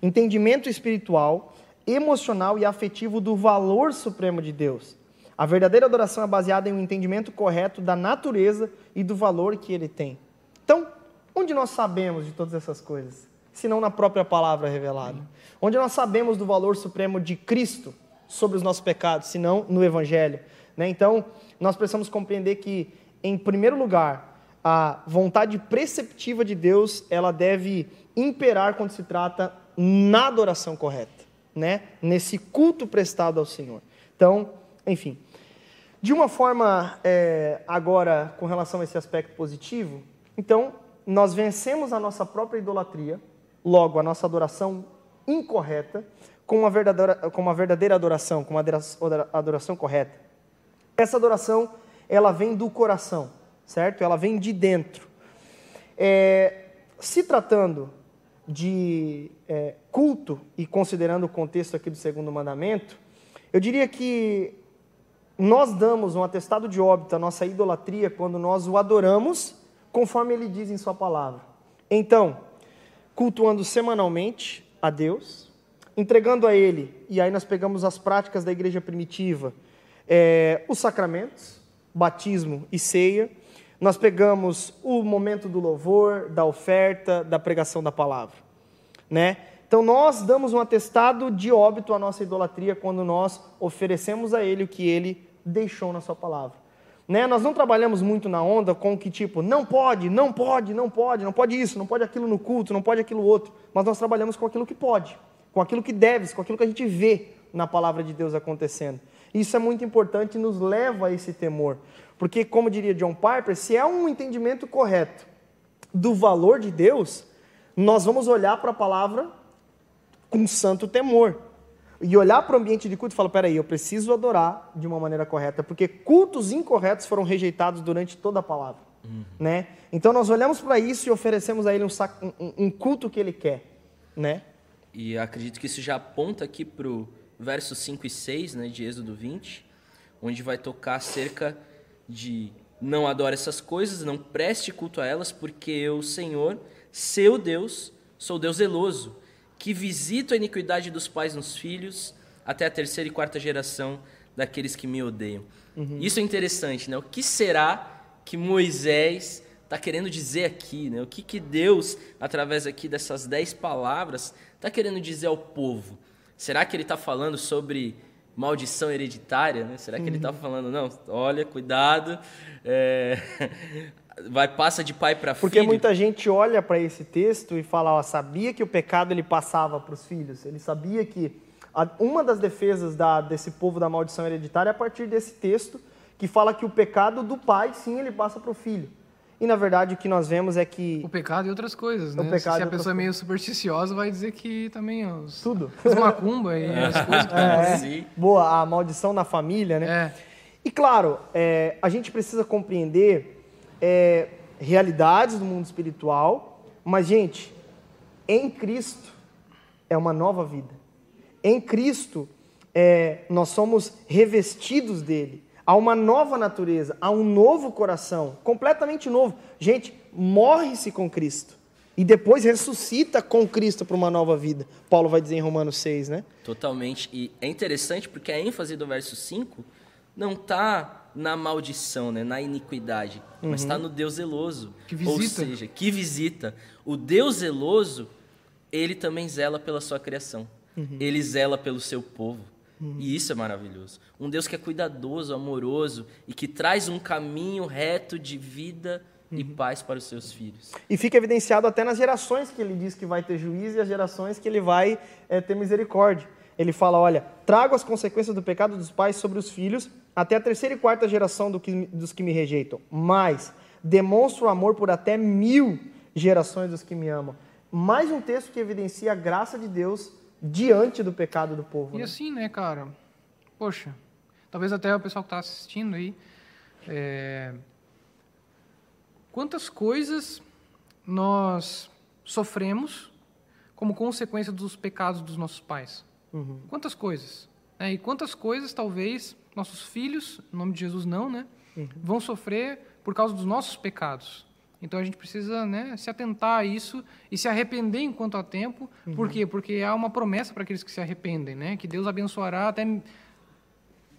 entendimento espiritual, emocional e afetivo do valor supremo de Deus. A verdadeira adoração é baseada em um entendimento correto da natureza e do valor que ele tem. Então, onde nós sabemos de todas essas coisas? Se não na própria palavra revelada. Onde nós sabemos do valor supremo de Cristo sobre os nossos pecados, se não no Evangelho. Né? Então, nós precisamos compreender que, em primeiro lugar, a vontade preceptiva de Deus ela deve imperar quando se trata na adoração correta, né? nesse culto prestado ao Senhor. Então, enfim. De uma forma, é, agora, com relação a esse aspecto positivo, então, nós vencemos a nossa própria idolatria, logo, a nossa adoração incorreta, com uma verdadeira, com uma verdadeira adoração, com uma adoração correta. Essa adoração, ela vem do coração, certo? Ela vem de dentro. É, se tratando de é, culto e considerando o contexto aqui do segundo mandamento, eu diria que nós damos um atestado de óbito à nossa idolatria quando nós o adoramos conforme ele diz em sua palavra. Então, cultuando semanalmente a Deus, entregando a ele, e aí nós pegamos as práticas da igreja primitiva, é, os sacramentos, batismo e ceia. Nós pegamos o momento do louvor, da oferta, da pregação da palavra, né? Então nós damos um atestado de óbito à nossa idolatria quando nós oferecemos a ele o que ele deixou na sua palavra. Né? Nós não trabalhamos muito na onda com que tipo, não pode, não pode, não pode, não pode isso, não pode aquilo no culto, não pode aquilo outro, mas nós trabalhamos com aquilo que pode, com aquilo que deve, com aquilo que a gente vê na palavra de Deus acontecendo. Isso é muito importante e nos leva a esse temor. Porque, como diria John Piper, se é um entendimento correto do valor de Deus, nós vamos olhar para a palavra com santo temor. E olhar para o ambiente de culto e falar: peraí, eu preciso adorar de uma maneira correta, porque cultos incorretos foram rejeitados durante toda a palavra. Uhum. Né? Então nós olhamos para isso e oferecemos a ele um, um, um, culto que ele quer. Né? E acredito que isso já aponta aqui para o versos 5 e 6 né, de Êxodo 20, onde vai tocar acerca de não adore essas coisas, não preste culto a elas, porque eu, Senhor, seu Deus, sou Deus zeloso, que visito a iniquidade dos pais nos filhos, até a terceira e quarta geração daqueles que me odeiam. Uhum. Isso é interessante, né? O que será que Moisés está querendo dizer aqui, né? O que, que Deus, através aqui dessas dez palavras, está querendo dizer ao povo? Será que ele está falando sobre maldição hereditária? Né? Será que tá uhum. ele está falando, não, olha, cuidado, é... vai passa de pai para filho? Porque muita gente olha para esse texto e fala, ó, sabia que o pecado ele passava para os filhos, ele sabia que uma das defesas da, desse povo da maldição hereditária é a partir desse texto que fala que o pecado do pai, sim, ele passa para o filho. E na verdade o que nós vemos é que. O pecado e outras coisas, né? O pecado Se a pessoa é meio supersticiosa, vai dizer que também os. Tudo. Os macumba e as coisas que é, é. Boa, a maldição na família, né? É. E claro, é, a gente precisa compreender é, realidades do mundo espiritual, mas, gente, em Cristo é uma nova vida. Em Cristo, é, nós somos revestidos dele a uma nova natureza, a um novo coração, completamente novo. Gente, morre-se com Cristo e depois ressuscita com Cristo para uma nova vida. Paulo vai dizer em Romanos 6, né? Totalmente. E é interessante porque a ênfase do verso 5 não está na maldição, né, na iniquidade, uhum. mas está no Deus zeloso. Que visita. Ou seja, que visita. O Deus zeloso, ele também zela pela sua criação. Uhum. Ele zela pelo seu povo. Uhum. E isso é maravilhoso. Um Deus que é cuidadoso, amoroso e que traz um caminho reto de vida uhum. e paz para os seus filhos. E fica evidenciado até nas gerações que ele diz que vai ter juízo e as gerações que ele vai é, ter misericórdia. Ele fala: olha, trago as consequências do pecado dos pais sobre os filhos até a terceira e quarta geração do que, dos que me rejeitam. Mas demonstro amor por até mil gerações dos que me amam. Mais um texto que evidencia a graça de Deus diante do pecado do povo. E né? assim, né, cara? Poxa, talvez até o pessoal que está assistindo aí. É... Quantas coisas nós sofremos como consequência dos pecados dos nossos pais? Uhum. Quantas coisas? É, e quantas coisas talvez nossos filhos, em nome de Jesus não, né? Uhum. Vão sofrer por causa dos nossos pecados. Então a gente precisa né, se atentar a isso e se arrepender enquanto há tempo. Uhum. Por quê? Porque há uma promessa para aqueles que se arrependem, né? Que Deus abençoará até mil,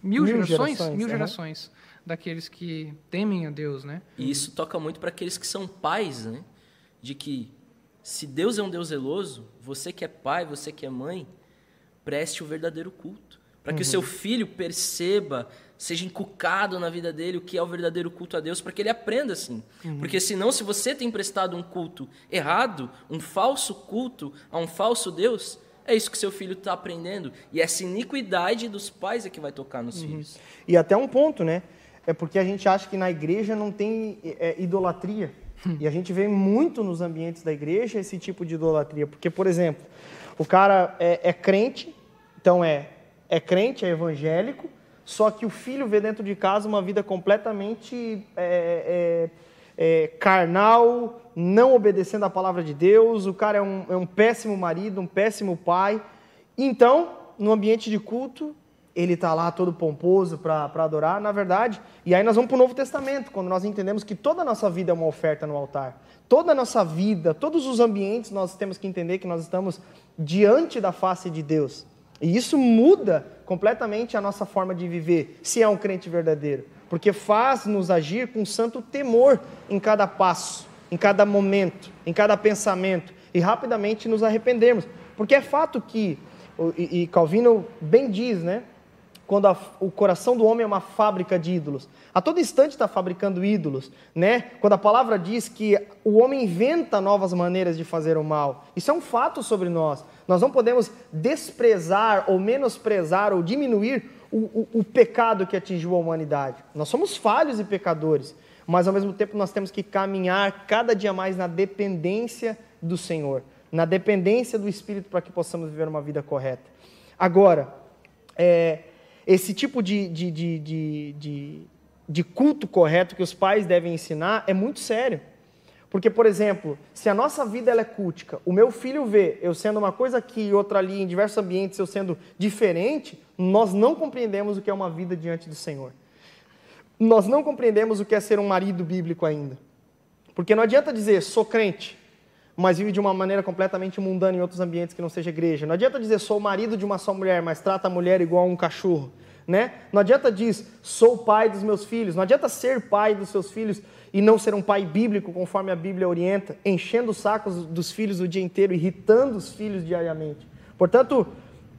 mil gerações, gerações, mil gerações daqueles que temem a Deus, né? E isso toca muito para aqueles que são pais, né? De que se Deus é um Deus zeloso, você que é pai, você que é mãe, preste o verdadeiro culto, para que uhum. o seu filho perceba seja inculcado na vida dele o que é o verdadeiro culto a Deus, para que ele aprenda assim. Uhum. Porque senão, se você tem prestado um culto errado, um falso culto a um falso Deus, é isso que seu filho está aprendendo. E essa iniquidade dos pais é que vai tocar nos uhum. filhos. E até um ponto, né? É porque a gente acha que na igreja não tem é, idolatria. Hum. E a gente vê muito nos ambientes da igreja esse tipo de idolatria. Porque, por exemplo, o cara é, é crente, então é, é crente, é evangélico, só que o filho vê dentro de casa uma vida completamente é, é, é, carnal, não obedecendo à palavra de Deus, o cara é um, é um péssimo marido, um péssimo pai. Então, no ambiente de culto, ele está lá todo pomposo para adorar, na verdade. E aí nós vamos para o Novo Testamento, quando nós entendemos que toda a nossa vida é uma oferta no altar. Toda a nossa vida, todos os ambientes, nós temos que entender que nós estamos diante da face de Deus. E isso muda completamente a nossa forma de viver, se é um crente verdadeiro, porque faz-nos agir com santo temor em cada passo, em cada momento, em cada pensamento, e rapidamente nos arrependermos. Porque é fato que, e Calvino bem diz, né? Quando a, o coração do homem é uma fábrica de ídolos. A todo instante está fabricando ídolos, né? Quando a palavra diz que o homem inventa novas maneiras de fazer o mal. Isso é um fato sobre nós. Nós não podemos desprezar ou menosprezar ou diminuir o, o, o, pecado que atingiu a humanidade. Nós somos falhos e pecadores, mas ao mesmo tempo nós temos que caminhar cada dia mais na dependência do Senhor, na dependência do Espírito para que possamos viver uma vida correta. Agora, é, esse tipo de, de, de, de, de culto correto que os pais devem ensinar é muito sério. Porque, por exemplo, se a nossa vida ela é cultica, o meu filho vê eu sendo uma coisa aqui e outra ali, em diversos ambientes, eu sendo diferente, nós não compreendemos o que é uma vida diante do Senhor. Nós não compreendemos o que é ser um marido bíblico ainda. Porque não adianta dizer, sou crente, mas vive de uma maneira completamente mundana em outros ambientes que não seja igreja. Não adianta dizer, sou marido de uma só mulher, mas trata a mulher igual a um cachorro. Né? Não adianta dizer, sou pai dos meus filhos. Não adianta ser pai dos seus filhos e não ser um pai bíblico, conforme a Bíblia orienta, enchendo os sacos dos filhos o dia inteiro, irritando os filhos diariamente. Portanto,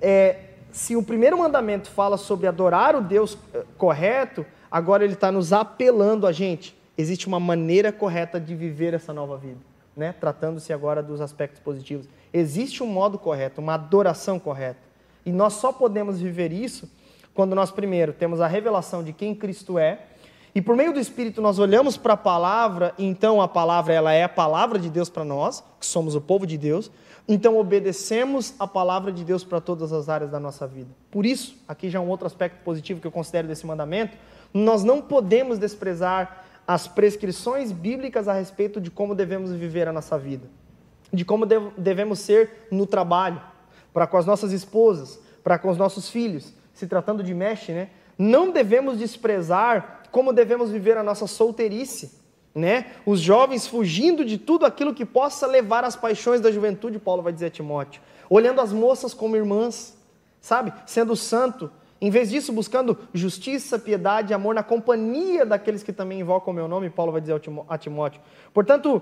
é, se o primeiro mandamento fala sobre adorar o Deus eh, correto, agora ele está nos apelando a gente. Existe uma maneira correta de viver essa nova vida, né? tratando-se agora dos aspectos positivos. Existe um modo correto, uma adoração correta. E nós só podemos viver isso quando nós, primeiro, temos a revelação de quem Cristo é e por meio do Espírito nós olhamos para a palavra, e então a palavra ela é a palavra de Deus para nós, que somos o povo de Deus. Então obedecemos a palavra de Deus para todas as áreas da nossa vida. Por isso, aqui já é um outro aspecto positivo que eu considero desse mandamento, nós não podemos desprezar as prescrições bíblicas a respeito de como devemos viver a nossa vida, de como devemos ser no trabalho, para com as nossas esposas, para com os nossos filhos, se tratando de mexe, né? Não devemos desprezar como devemos viver a nossa solteirice, né? Os jovens fugindo de tudo aquilo que possa levar às paixões da juventude, Paulo vai dizer a Timóteo, olhando as moças como irmãs, sabe? Sendo santo, em vez disso buscando justiça, piedade e amor na companhia daqueles que também invocam o meu nome, Paulo vai dizer a Timóteo. Portanto,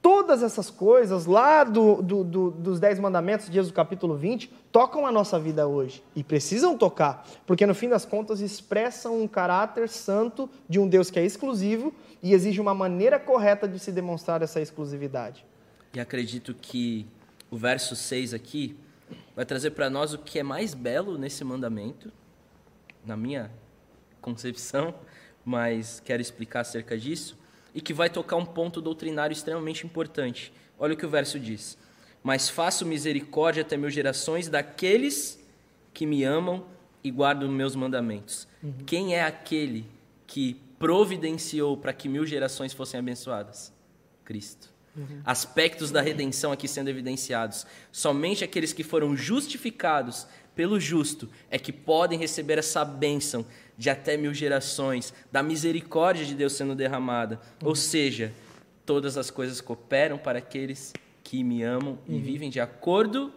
todas essas coisas lá do, do, do, dos Dez Mandamentos, dias do capítulo 20, tocam a nossa vida hoje. E precisam tocar, porque no fim das contas expressam um caráter santo de um Deus que é exclusivo e exige uma maneira correta de se demonstrar essa exclusividade. E acredito que o verso 6 aqui vai trazer para nós o que é mais belo nesse mandamento, na minha concepção, mas quero explicar acerca disso e que vai tocar um ponto doutrinário extremamente importante. Olha o que o verso diz: Mas faço misericórdia até mil gerações daqueles que me amam e guardam meus mandamentos. Uhum. Quem é aquele que providenciou para que mil gerações fossem abençoadas? Cristo. Uhum. Aspectos da redenção aqui sendo evidenciados. Somente aqueles que foram justificados pelo justo é que podem receber essa bênção de até mil gerações, da misericórdia de Deus sendo derramada. Uhum. Ou seja, todas as coisas cooperam para aqueles que me amam uhum. e vivem de acordo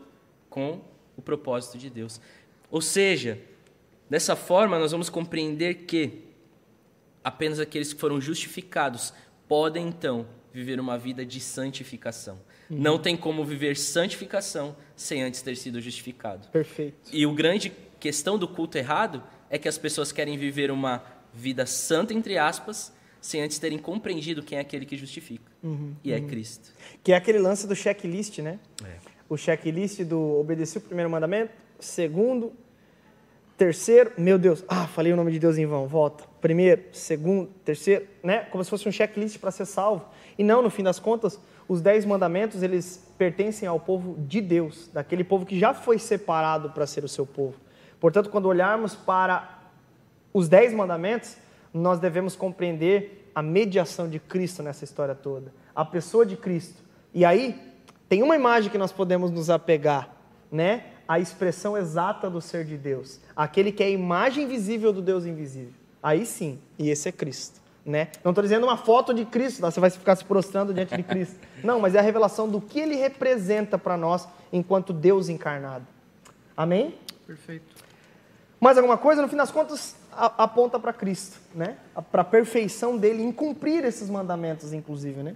com o propósito de Deus. Ou seja, dessa forma nós vamos compreender que apenas aqueles que foram justificados podem então viver uma vida de santificação. Uhum. Não tem como viver santificação sem antes ter sido justificado. Perfeito. E o grande questão do culto errado é que as pessoas querem viver uma vida santa, entre aspas, sem antes terem compreendido quem é aquele que justifica. Uhum, e é uhum. Cristo. Que é aquele lance do checklist, né? É. O checklist do obedecer o primeiro mandamento, segundo, terceiro, meu Deus, ah, falei o nome de Deus em vão, volta. Primeiro, segundo, terceiro, né? Como se fosse um checklist para ser salvo. E não, no fim das contas, os dez mandamentos, eles pertencem ao povo de Deus, daquele povo que já foi separado para ser o seu povo. Portanto, quando olharmos para os dez mandamentos, nós devemos compreender a mediação de Cristo nessa história toda, a pessoa de Cristo. E aí, tem uma imagem que nós podemos nos apegar, né? A expressão exata do ser de Deus, aquele que é a imagem visível do Deus invisível. Aí sim, e esse é Cristo. Né? Não estou dizendo uma foto de Cristo, tá? você vai ficar se prostrando diante de Cristo. Não, mas é a revelação do que ele representa para nós enquanto Deus encarnado. Amém? Perfeito. Mais alguma coisa? No fim das contas, aponta para Cristo, né? Para a perfeição dele em cumprir esses mandamentos, inclusive, né?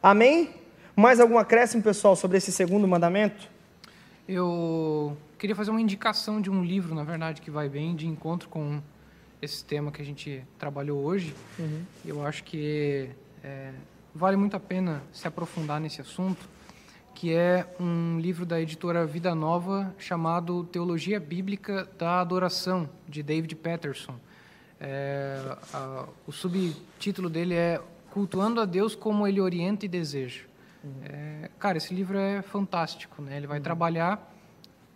Amém? Mais algum acréscimo, pessoal, sobre esse segundo mandamento? Eu queria fazer uma indicação de um livro, na verdade, que vai bem de encontro com esse tema que a gente trabalhou hoje. Uhum. Eu acho que é, vale muito a pena se aprofundar nesse assunto que é um livro da editora Vida Nova chamado Teologia Bíblica da Adoração, de David Patterson. É, a, o subtítulo dele é Cultuando a Deus como Ele Orienta e Deseja. Uhum. É, cara, esse livro é fantástico. Né? Ele vai uhum. trabalhar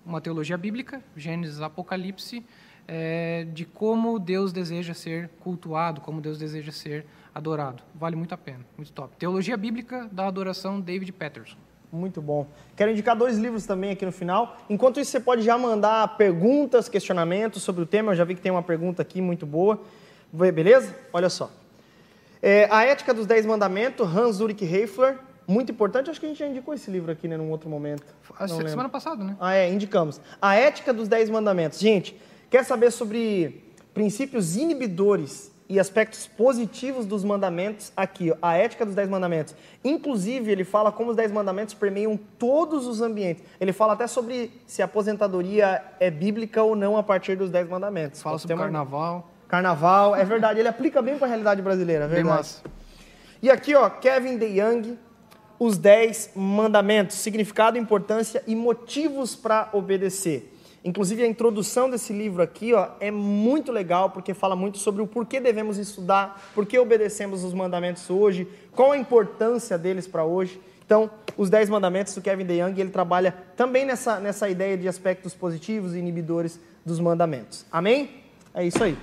uma teologia bíblica, Gênesis, Apocalipse, é, de como Deus deseja ser cultuado, como Deus deseja ser adorado. Vale muito a pena, muito top. Teologia Bíblica da Adoração, David Patterson. Muito bom. Quero indicar dois livros também aqui no final. Enquanto isso, você pode já mandar perguntas, questionamentos sobre o tema. Eu já vi que tem uma pergunta aqui muito boa. Beleza? Olha só. É, a Ética dos Dez Mandamentos, Hans Ulrich Heifler. Muito importante. Acho que a gente já indicou esse livro aqui, né, num outro momento. A semana passada, né? Ah, é, indicamos. A Ética dos Dez Mandamentos. Gente, quer saber sobre princípios inibidores e aspectos positivos dos mandamentos aqui, ó, a ética dos dez mandamentos. Inclusive, ele fala como os dez mandamentos permeiam todos os ambientes. Ele fala até sobre se a aposentadoria é bíblica ou não a partir dos dez mandamentos. Fala sobre carnaval. Carnaval, é verdade. Ele aplica bem com a realidade brasileira, é verdade. E aqui, ó, Kevin DeYoung, os dez mandamentos, significado, importância e motivos para obedecer. Inclusive, a introdução desse livro aqui ó, é muito legal, porque fala muito sobre o porquê devemos estudar, por que obedecemos os mandamentos hoje, qual a importância deles para hoje. Então, os Dez Mandamentos do Kevin DeYoung, ele trabalha também nessa, nessa ideia de aspectos positivos e inibidores dos mandamentos. Amém? É isso aí.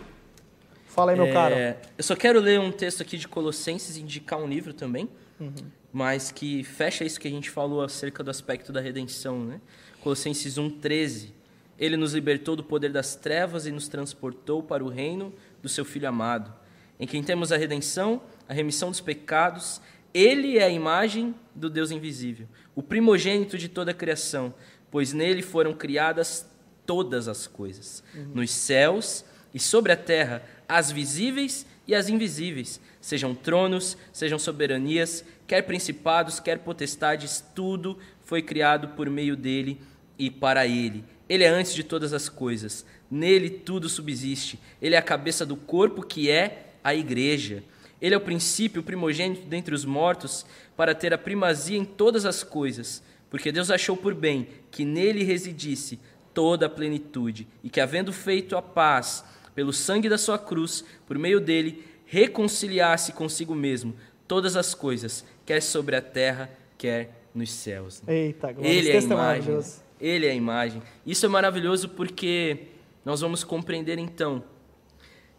Fala aí, meu é, cara. Eu só quero ler um texto aqui de Colossenses e indicar um livro também, uhum. mas que fecha isso que a gente falou acerca do aspecto da redenção. Né? Colossenses 1,13 ele nos libertou do poder das trevas e nos transportou para o reino do seu Filho amado, em quem temos a redenção, a remissão dos pecados. Ele é a imagem do Deus invisível, o primogênito de toda a criação, pois nele foram criadas todas as coisas, uhum. nos céus e sobre a terra, as visíveis e as invisíveis, sejam tronos, sejam soberanias, quer principados, quer potestades, tudo foi criado por meio dele e para ele. Ele é antes de todas as coisas, nele tudo subsiste. Ele é a cabeça do corpo que é a igreja. Ele é o princípio, o primogênito dentre os mortos, para ter a primazia em todas as coisas, porque Deus achou por bem que nele residisse toda a plenitude, e que, havendo feito a paz pelo sangue da sua cruz, por meio dele, reconciliasse consigo mesmo todas as coisas, quer sobre a terra, quer nos céus. Eita, glória. Ele é a imagem. Ele é a imagem. Isso é maravilhoso porque nós vamos compreender então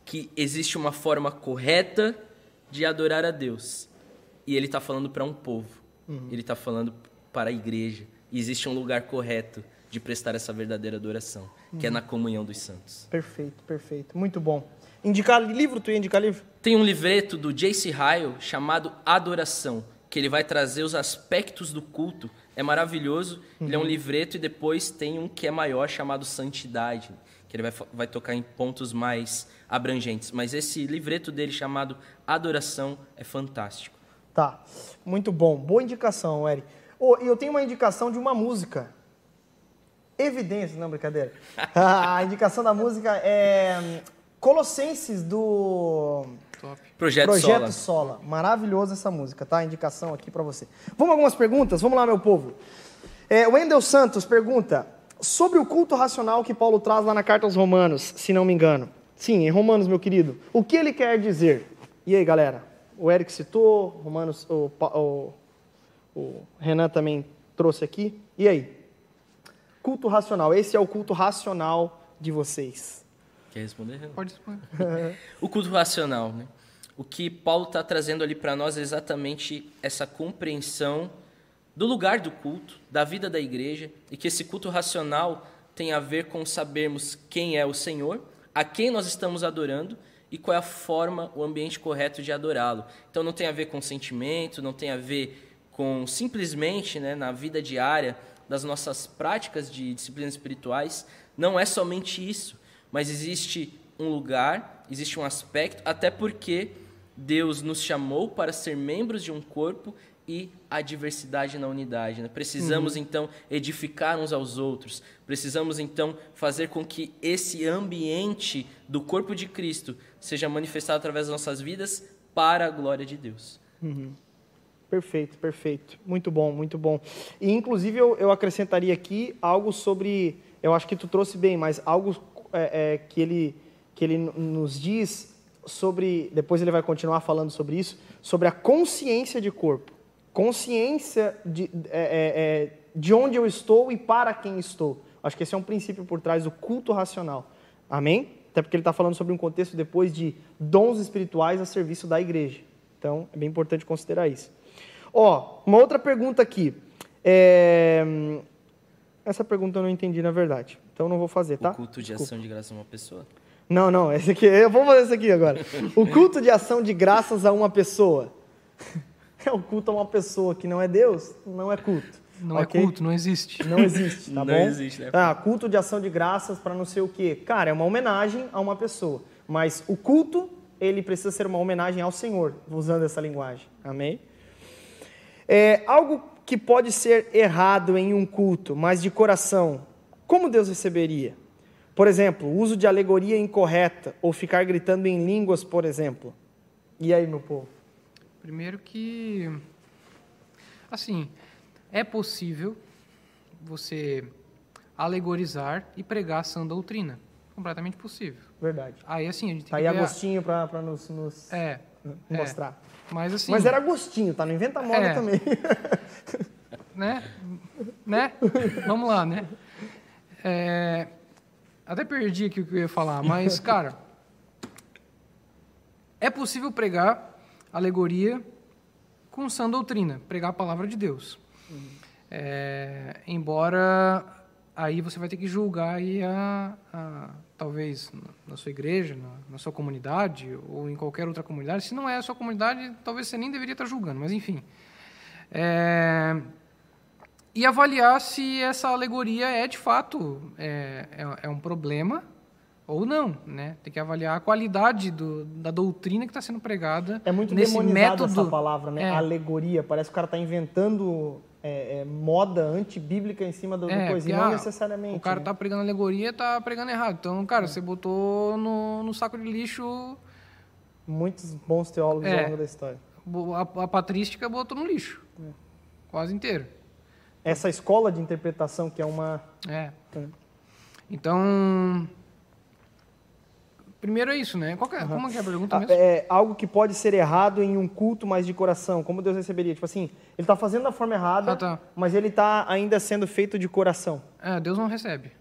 que existe uma forma correta de adorar a Deus. E ele está falando para um povo. Uhum. Ele está falando para a igreja. E existe um lugar correto de prestar essa verdadeira adoração, uhum. que é uhum. na comunhão dos santos. Perfeito, perfeito. Muito bom. Indicar livro? Tu ia indicar livro? Tem um livreto do J.C. Ryle chamado Adoração, que ele vai trazer os aspectos do culto. É maravilhoso. Uhum. Ele é um uhum. livreto e depois tem um que é maior chamado Santidade, que ele vai, vai tocar em pontos mais abrangentes. Mas esse livreto dele chamado Adoração é fantástico. Tá, muito bom. Boa indicação, Eric. Oh, e eu tenho uma indicação de uma música. Evidência, não, brincadeira. a indicação da música é Colossenses do Top. Projeto, Projeto Sola. Sola. Maravilhosa essa música, tá? Indicação aqui para você. Vamos algumas perguntas? Vamos lá, meu povo. É, Wendel Santos pergunta sobre o culto racional que Paulo traz lá na carta aos Romanos, se não me engano. Sim, em Romanos, meu querido. O que ele quer dizer? E aí, galera? O Eric citou, Romanos, o, o, o Renan também trouxe aqui. E aí? Culto racional. Esse é o culto racional de vocês. Quer responder, Renan? Pode responder. o culto racional, né? O que Paulo está trazendo ali para nós é exatamente essa compreensão do lugar do culto, da vida da igreja, e que esse culto racional tem a ver com sabermos quem é o Senhor, a quem nós estamos adorando e qual é a forma, o ambiente correto de adorá-lo. Então não tem a ver com sentimento, não tem a ver com simplesmente, né, na vida diária das nossas práticas de disciplinas espirituais, não é somente isso, mas existe um lugar, existe um aspecto, até porque Deus nos chamou para ser membros de um corpo e a diversidade na unidade. Né? Precisamos uhum. então edificar uns aos outros, precisamos então fazer com que esse ambiente do corpo de Cristo seja manifestado através das nossas vidas para a glória de Deus. Uhum. Perfeito, perfeito. Muito bom, muito bom. E inclusive eu, eu acrescentaria aqui algo sobre, eu acho que tu trouxe bem, mas algo é, é, que, ele, que ele nos diz sobre, depois ele vai continuar falando sobre isso, sobre a consciência de corpo. Consciência de, é, é, é, de onde eu estou e para quem estou. Acho que esse é um princípio por trás do culto racional. Amém? Até porque ele está falando sobre um contexto depois de dons espirituais a serviço da igreja. Então, é bem importante considerar isso. Ó, uma outra pergunta aqui. É... Essa pergunta eu não entendi, na verdade. Então não vou fazer, tá? O culto de Desculpa. ação de graças a uma pessoa? Não, não, esse aqui, eu vou fazer isso aqui agora. O culto de ação de graças a uma pessoa. É o culto a uma pessoa que não é Deus, não é culto. Não é okay? é culto, não existe. Não existe, tá não bom? Não existe, né? Ah, culto de ação de graças para não sei o quê. Cara, é uma homenagem a uma pessoa. Mas o culto, ele precisa ser uma homenagem ao Senhor, usando essa linguagem. Amém? É, algo que pode ser errado em um culto, mas de coração, como Deus receberia? Por exemplo, uso de alegoria incorreta ou ficar gritando em línguas, por exemplo. E aí, meu povo? Primeiro que assim, é possível você alegorizar e pregar a sã doutrina. Completamente possível. Verdade. Aí assim, a gente tem tá aí ver Agostinho para nos, nos é, mostrar. É. Mas assim. Mas era Agostinho, tá? Não inventa moda é. também. né? Né? Vamos lá, né? É, até perdi aqui o que eu ia falar, mas, cara, é possível pregar alegoria com sã doutrina, pregar a palavra de Deus. Uhum. É, embora aí você vai ter que julgar aí a, a, talvez na sua igreja, na, na, sua comunidade ou em qualquer outra comunidade. Se não é a sua comunidade, talvez você nem deveria estar julgando, mas enfim. É, e avaliar se essa alegoria é de fato é, é, é um problema ou não, né? Tem que avaliar a qualidade do, da doutrina que está sendo pregada. É muito nesse demonizado método. essa palavra, né? É. Alegoria. Parece que o cara está inventando é, é, moda antibíblica em cima do, é, do coisa, não necessariamente. O cara está né? pregando alegoria está pregando errado. Então, cara, você botou no, no saco de lixo... Muitos bons teólogos ao longo da história. A, a patrística botou no lixo. Quase inteiro. Essa escola de interpretação que é uma... É. Então Primeiro é isso, né? Qual é, uhum. Como é a pergunta mesmo? É algo que pode ser errado em um culto, mas de coração. Como Deus receberia? Tipo assim, ele está fazendo da forma errada, ah, tá. mas ele está ainda sendo feito de coração. É, Deus não recebe.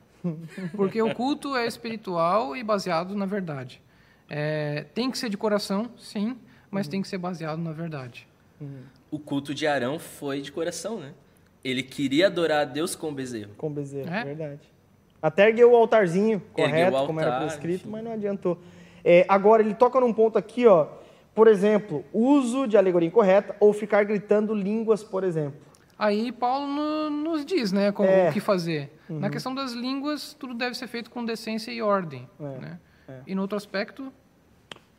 Porque o culto é espiritual e baseado na verdade. É, tem que ser de coração, sim, mas uhum. tem que ser baseado na verdade. Uhum. O culto de Arão foi de coração, né? Ele queria adorar a Deus com bezerro. Com bezerro, é? verdade. Até ergueu o altarzinho correto, o altar, como era prescrito, mas não adiantou. É, agora, ele toca num ponto aqui, ó. Por exemplo, uso de alegoria incorreta ou ficar gritando línguas, por exemplo. Aí Paulo no, nos diz, né, como, é. o que fazer. Uhum. Na questão das línguas, tudo deve ser feito com decência e ordem. É. Né? É. E no outro aspecto?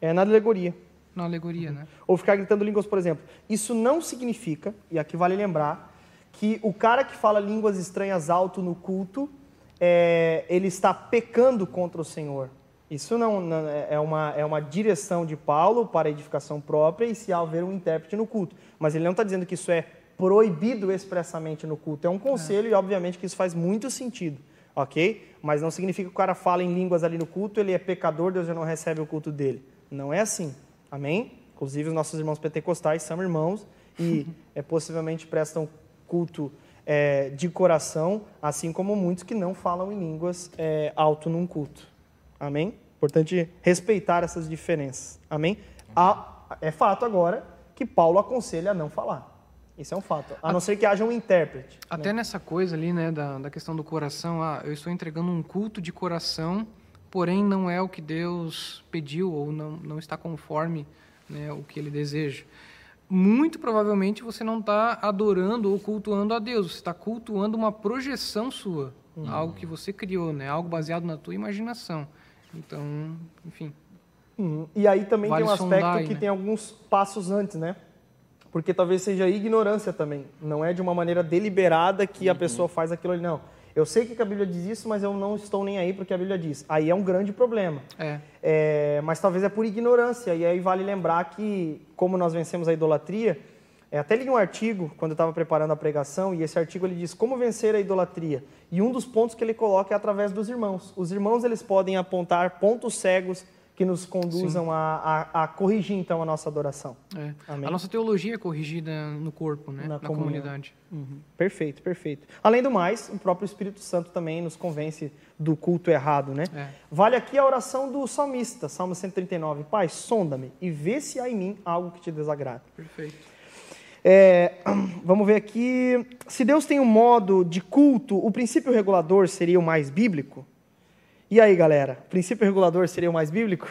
É na alegoria. Na alegoria, uhum. né? Ou ficar gritando línguas, por exemplo. Isso não significa, e aqui vale lembrar, que o cara que fala línguas estranhas alto no culto é, ele está pecando contra o Senhor. Isso não, não, é, é, uma, é uma direção de Paulo para a edificação própria e se haver um intérprete no culto. Mas ele não está dizendo que isso é proibido expressamente no culto. É um conselho é. e, obviamente, que isso faz muito sentido, ok? Mas não significa que o cara fala em línguas ali no culto, ele é pecador, Deus já não recebe o culto dele. Não é assim, amém? Inclusive, os nossos irmãos pentecostais são irmãos e é, possivelmente prestam culto é, de coração, assim como muitos que não falam em línguas é, alto num culto. Amém? Importante respeitar essas diferenças. Amém? Há, é fato agora que Paulo aconselha a não falar. Isso é um fato. A não ser que haja um intérprete. Até né? nessa coisa ali, né, da, da questão do coração, ah, eu estou entregando um culto de coração, porém não é o que Deus pediu ou não, não está conforme né, o que ele deseja muito provavelmente você não está adorando ou cultuando a Deus, você está cultuando uma projeção sua, uhum. algo que você criou, né? algo baseado na tua imaginação. Então, enfim. Uhum. E aí também vale tem um aspecto que né? tem alguns passos antes, né? Porque talvez seja ignorância também. Não é de uma maneira deliberada que uhum. a pessoa faz aquilo ali, não. Eu sei que a Bíblia diz isso, mas eu não estou nem aí porque a Bíblia diz. Aí é um grande problema. É. É, mas talvez é por ignorância. E aí vale lembrar que, como nós vencemos a idolatria, é, até li um artigo quando eu estava preparando a pregação, e esse artigo ele diz como vencer a idolatria. E um dos pontos que ele coloca é através dos irmãos. Os irmãos eles podem apontar pontos cegos que nos conduzam a, a, a, corrigir então a nossa adoração. É. A nossa teologia é corrigida no corpo, né? na, na comunidade. Uhum. Perfeito, perfeito. Além do mais, o próprio Espírito Santo também nos convence do culto errado, né? É. Vale aqui a oração do salmista, Salmo 139. Pai, sonda-me e vê se há em mim algo que te desagrade. Perfeito. É, vamos ver aqui. Se Deus tem um modo de culto, o princípio regulador seria o mais bíblico? E aí, galera? Princípio regulador seria o mais bíblico?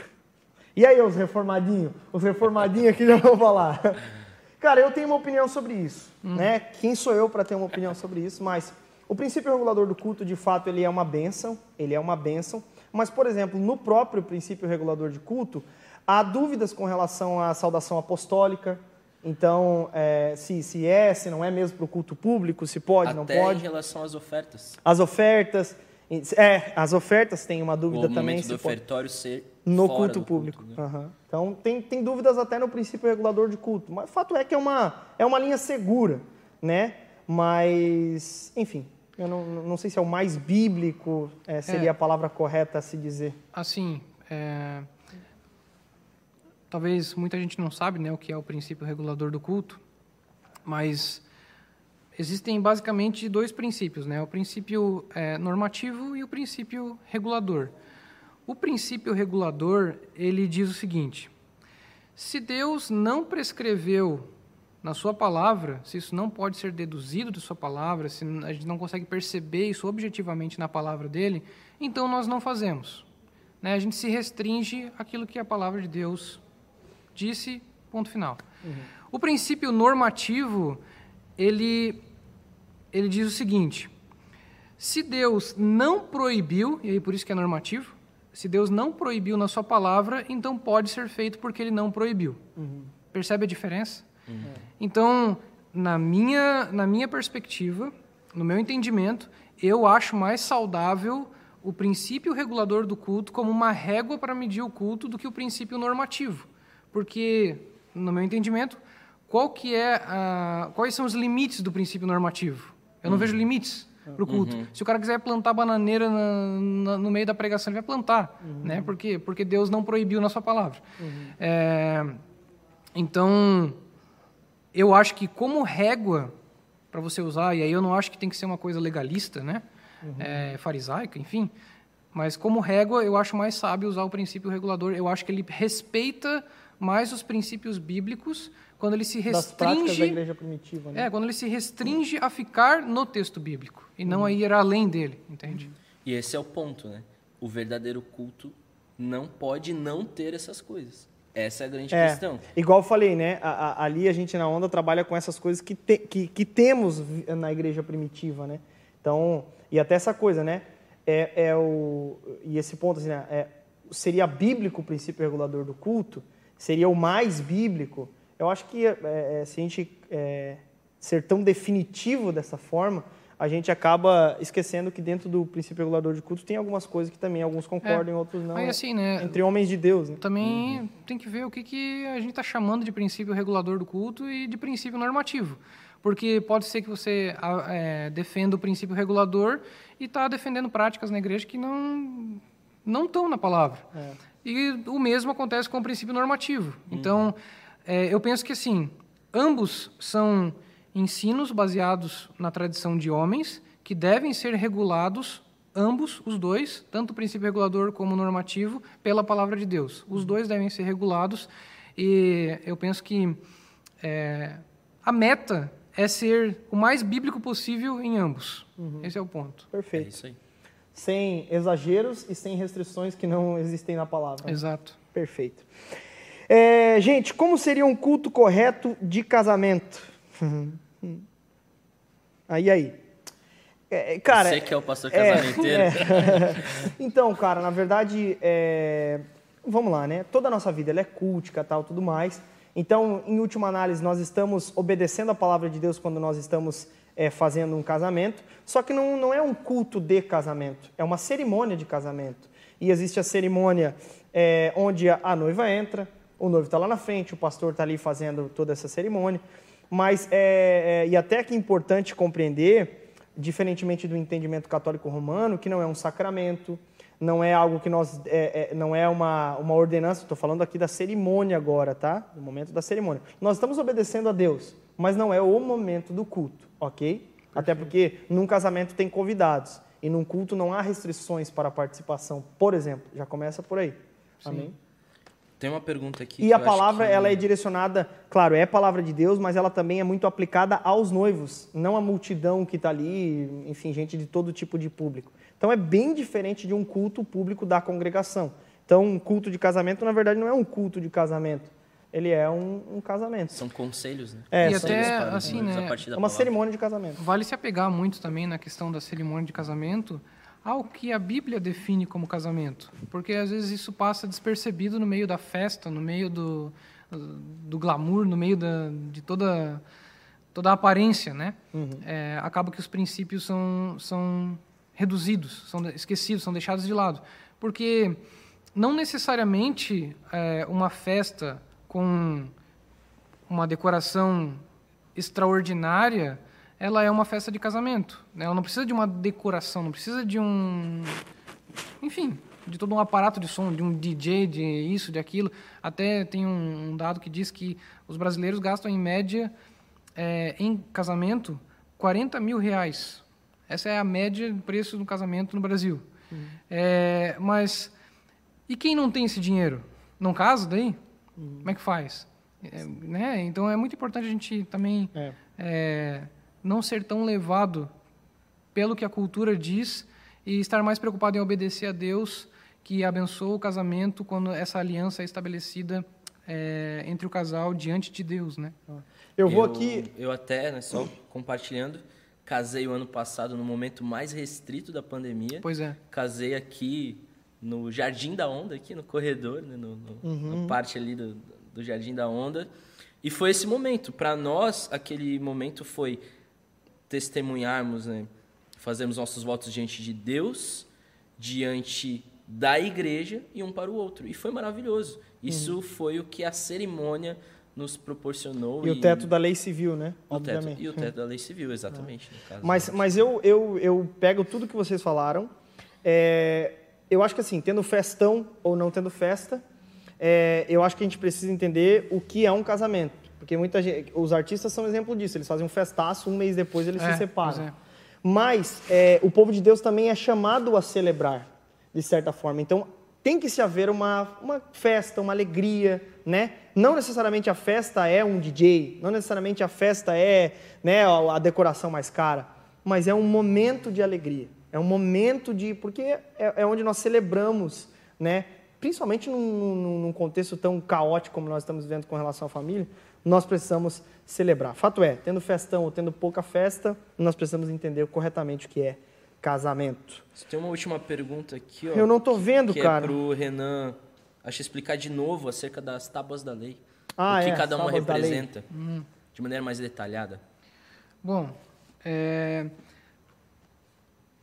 E aí, os reformadinhos? Os reformadinhos aqui já vão falar. Cara, eu tenho uma opinião sobre isso, hum. né? Quem sou eu para ter uma opinião sobre isso? Mas o princípio regulador do culto, de fato, ele é uma bênção, ele é uma bênção. Mas, por exemplo, no próprio princípio regulador de culto, há dúvidas com relação à saudação apostólica. Então, é, se, se é, se não é mesmo para o culto público, se pode, Até não pode. em relação às ofertas. As ofertas. É, as ofertas tem uma dúvida o também. do ofertório ser no culto público. Culto, né? uhum. Então tem, tem dúvidas até no princípio regulador de culto. Mas o fato é que é uma, é uma linha segura, né? Mas, enfim, eu não, não sei se é o mais bíblico, é, seria é, a palavra correta a se dizer. Assim, é, talvez muita gente não sabe né, o que é o princípio regulador do culto, mas existem basicamente dois princípios, né? O princípio é, normativo e o princípio regulador. O princípio regulador ele diz o seguinte: se Deus não prescreveu na sua palavra, se isso não pode ser deduzido de sua palavra, se a gente não consegue perceber isso objetivamente na palavra dele, então nós não fazemos. Né? A gente se restringe àquilo que a palavra de Deus disse, ponto final. Uhum. O princípio normativo ele, ele diz o seguinte: se Deus não proibiu, e aí por isso que é normativo, se Deus não proibiu na sua palavra, então pode ser feito porque ele não proibiu. Uhum. Percebe a diferença? Uhum. Então, na minha, na minha perspectiva, no meu entendimento, eu acho mais saudável o princípio regulador do culto como uma régua para medir o culto do que o princípio normativo. Porque, no meu entendimento, qual que é a, quais são os limites do princípio normativo? Eu não uhum. vejo limites para o culto. Uhum. Se o cara quiser plantar bananeira na, na, no meio da pregação, ele vai plantar, uhum. né? Por quê? Porque Deus não proibiu na sua palavra. Uhum. É, então, eu acho que como régua para você usar, e aí eu não acho que tem que ser uma coisa legalista, né? Uhum. É, farisaica, enfim. Mas como régua, eu acho mais sábio usar o princípio regulador. Eu acho que ele respeita mais os princípios bíblicos quando ele se restringe da igreja primitiva, né? É, quando ele se restringe a ficar no texto bíblico e não uhum. a ir além dele, entende? E esse é o ponto, né? O verdadeiro culto não pode não ter essas coisas. Essa é a grande é, questão. Igual eu falei, né? A, a, ali a gente na onda trabalha com essas coisas que, te, que, que, temos na igreja primitiva, né? Então, e até essa coisa, né? É, é o, e esse ponto, assim, né? É, seria bíblico o princípio regulador do culto? Seria o mais bíblico? Eu acho que é, é, se a gente é, ser tão definitivo dessa forma, a gente acaba esquecendo que dentro do princípio regulador de culto tem algumas coisas que também alguns concordam e outros não. Aí, assim, né, entre homens de Deus. Né? Também uhum. tem que ver o que, que a gente está chamando de princípio regulador do culto e de princípio normativo. Porque pode ser que você é, defenda o princípio regulador e está defendendo práticas na igreja que não não estão na palavra. É. E o mesmo acontece com o princípio normativo. Uhum. É, eu penso que assim, ambos são ensinos baseados na tradição de homens que devem ser regulados ambos, os dois, tanto o princípio regulador como o normativo, pela palavra de Deus. Os dois devem ser regulados e eu penso que é, a meta é ser o mais bíblico possível em ambos. Uhum. Esse é o ponto. Perfeito. É isso aí. Sem exageros e sem restrições que não existem na palavra. Exato. Perfeito. É, gente, como seria um culto correto de casamento? aí, aí. É, cara, Você que é o pastor casamenteiro. É, é. então, cara, na verdade, é, vamos lá, né? Toda a nossa vida ela é cultica, tal, tudo mais. Então, em última análise, nós estamos obedecendo a palavra de Deus quando nós estamos é, fazendo um casamento. Só que não, não é um culto de casamento, é uma cerimônia de casamento. E existe a cerimônia é, onde a noiva entra, o noivo está lá na frente, o pastor está ali fazendo toda essa cerimônia. Mas, é, é, e até que é importante compreender, diferentemente do entendimento católico romano, que não é um sacramento, não é algo que nós, é, é, não é uma, uma ordenança, estou falando aqui da cerimônia agora, tá? No momento da cerimônia. Nós estamos obedecendo a Deus, mas não é o momento do culto, ok? Perfeito. Até porque num casamento tem convidados e num culto não há restrições para a participação, por exemplo. Já começa por aí. Sim. Amém? Tem uma pergunta aqui. E a palavra, que... ela é direcionada, claro, é palavra de Deus, mas ela também é muito aplicada aos noivos, não à multidão que está ali, enfim, gente de todo tipo de público. Então é bem diferente de um culto público da congregação. Então, um culto de casamento, na verdade, não é um culto de casamento. Ele é um, um casamento. São conselhos, né? É, e até, assim, né? É uma cerimônia de casamento. Vale se apegar muito também na questão da cerimônia de casamento, ao que a Bíblia define como casamento. Porque às vezes isso passa despercebido no meio da festa, no meio do, do glamour, no meio da, de toda, toda a aparência, né? Uhum. É, acaba que os princípios são, são reduzidos, são esquecidos, são deixados de lado. Porque não necessariamente é, uma festa com uma decoração extraordinária ela é uma festa de casamento. Né? Ela não precisa de uma decoração, não precisa de um. Enfim, de todo um aparato de som, de um DJ, de isso, de aquilo. Até tem um, um dado que diz que os brasileiros gastam, em média, é, em casamento, 40 mil reais. Essa é a média do preço do casamento no Brasil. Uhum. É, mas. E quem não tem esse dinheiro? Não casa daí? Uhum. Como é que faz? É, né? Então é muito importante a gente também. É. não ser tão levado pelo que a cultura diz e estar mais preocupado em obedecer a Deus que abençoa o casamento quando essa aliança é estabelecida é, entre o casal diante de Deus, né? Eu vou eu, aqui... Eu até, né, só compartilhando, casei o ano passado no momento mais restrito da pandemia. Pois é. Casei aqui no Jardim da Onda, aqui no corredor, né? no, no uhum. na parte ali do, do Jardim da Onda. E foi esse momento. Para nós, aquele momento foi testemunharmos, né? fazermos nossos votos diante de Deus, diante da igreja e um para o outro. E foi maravilhoso. Isso uhum. foi o que a cerimônia nos proporcionou. E, e, o teto da lei civil, né? O teto, e o teto da lei civil, exatamente. É. mas mas eu, eu, eu pego tudo que vocês falaram. É, eu acho que assim, tendo festão ou não tendo festa, é, eu acho que a gente precisa entender o que é um casamento. Porque muita gente, os artistas são exemplo disso. Eles fazem um festaço, um mês depois eles se é, separam. É. Mas é, o povo de Deus também é chamado a celebrar, de certa forma. Então, tem que se haver uma, uma festa, uma alegria, né? Não necessariamente a festa é um DJ, não necessariamente a festa é né, a decoração mais cara, mas é um momento de alegria. É um momento de. Porque é, é onde nós celebramos, né? Principalmente num, num, contexto tão caótico como nós estamos vivendo com relação à família, nós precisamos celebrar. Fato é, tendo festão ou tendo pouca festa, nós precisamos entender corretamente o que é casamento. Você tem uma última pergunta aqui, ó. Eu não estou vendo, que é cara. É pro Renan, acho explicar de novo acerca das tábuas da lei. Ah, o que é, cada uma representa, hum. de maneira mais detalhada. Bom, é...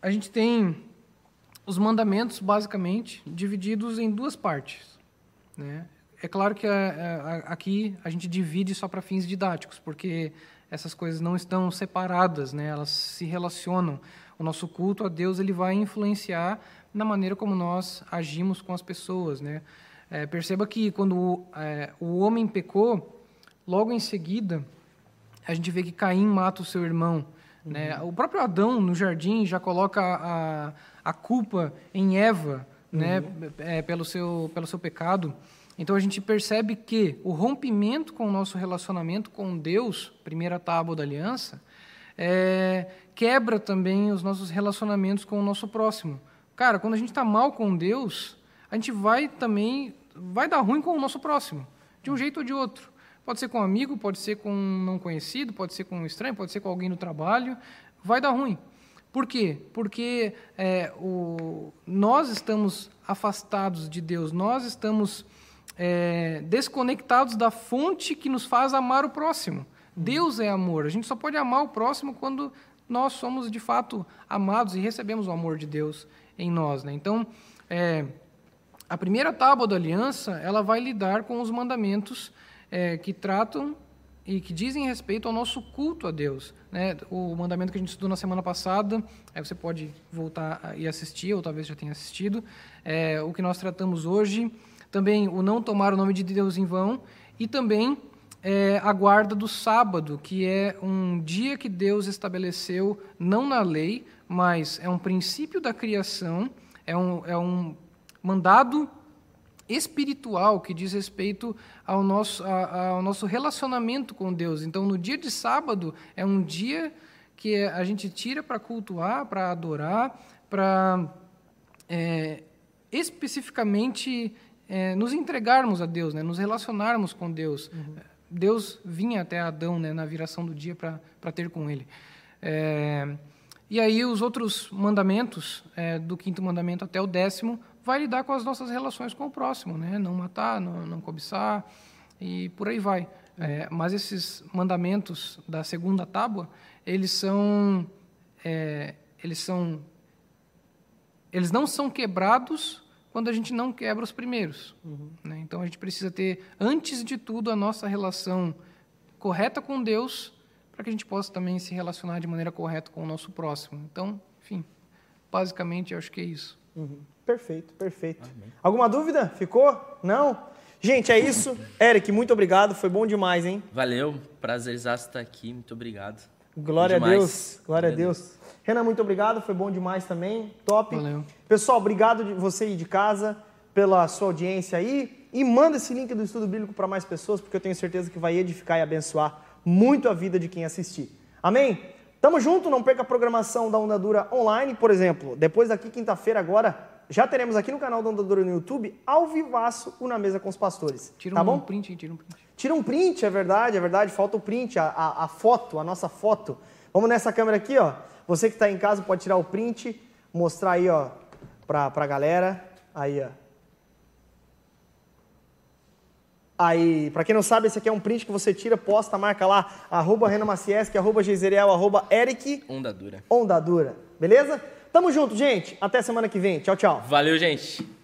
a gente tem os mandamentos, basicamente, divididos em duas partes. Né? É claro que a, a, aqui a gente divide só para fins didáticos, porque essas coisas não estão separadas, né? elas se relacionam. O nosso culto a Deus ele vai influenciar na maneira como nós agimos com as pessoas. Né? É, perceba que quando o, é, o homem pecou, logo em seguida, a gente vê que Caim mata o seu irmão. Né? Uhum. Né? O próprio Adão, no jardim, já coloca a, a culpa em Eva né? uhum. né? É, pelo, seu, pelo seu pecado. Então a gente percebe que o rompimento com o nosso relacionamento com Deus, primeira tábua da aliança, é, quebra também os nossos relacionamentos com o nosso próximo. Cara, quando a gente está mal com Deus, a gente vai também vai dar ruim com o nosso próximo, de um jeito ou de outro. Pode ser com um amigo, pode ser com um não conhecido, pode ser com um estranho, pode ser com alguém no trabalho, vai dar ruim. Por quê? Porque é, o, nós estamos afastados de Deus, nós estamos é, desconectados da fonte que nos faz amar o próximo. Deus é amor. A gente só pode amar o próximo quando nós somos de fato amados e recebemos o amor de Deus em nós. Né? Então, é, a primeira tábua da aliança ela vai lidar com os mandamentos é, que tratam e que dizem respeito ao nosso culto a Deus. Né? O mandamento que a gente estudou na semana passada, aí você pode voltar e assistir, ou talvez já tenha assistido. É, o que nós tratamos hoje também o não tomar o nome de Deus em vão e também é, a guarda do sábado, que é um dia que Deus estabeleceu, não na lei, mas é um princípio da criação, é um, é um mandado espiritual que diz respeito ao nosso, a, ao nosso relacionamento com Deus. Então, no dia de sábado, é um dia que a gente tira para cultuar, para adorar, para é, especificamente é, nos entregarmos a Deus, né, nos relacionarmos com Deus. Uhum. Deus vinha até Adão né, na viração do dia para ter com ele. É, e aí os outros mandamentos, é, do quinto mandamento até o décimo, vai lidar com as nossas relações com o próximo, né? Não matar, não, não cobiçar e por aí vai. É, mas esses mandamentos da segunda tábua, eles são, é, eles são, eles não são quebrados quando a gente não quebra os primeiros. Uhum. Né? Então a gente precisa ter, antes de tudo, a nossa relação correta com Deus, para que a gente possa também se relacionar de maneira correta com o nosso próximo. Então, enfim, basicamente eu acho que é isso. Uhum. Perfeito, perfeito. Amém. Alguma dúvida? Ficou? Não? Gente, é isso. Eric, muito obrigado. Foi bom demais, hein? Valeu. Prazer estar aqui. Muito obrigado. Glória a Deus. Glória a Deus. Renan, muito obrigado, foi bom demais também, top. Valeu. Pessoal, obrigado de você aí de casa pela sua audiência aí e manda esse link do estudo bíblico para mais pessoas, porque eu tenho certeza que vai edificar e abençoar muito a vida de quem assistir. Amém? Tamo junto, não perca a programação da Onda Dura online, por exemplo. Depois daqui, quinta-feira, agora, já teremos aqui no canal da Onda Dura no YouTube, ao vivaço, o Na Mesa com os Pastores. Tira tá um bom? print, tira um print. Tira um print, é verdade, é verdade, falta o print, a, a, a foto, a nossa foto. Vamos nessa câmera aqui, ó. Você que está em casa pode tirar o print, mostrar aí, ó, para a galera. Aí, ó. Aí, para quem não sabe, esse aqui é um print que você tira, posta, marca lá, arroba Renan Maciesque, arroba Geiseriel, arroba Eric. Ondadura. Ondadura. Beleza? Tamo junto, gente. Até semana que vem. Tchau, tchau. Valeu, gente.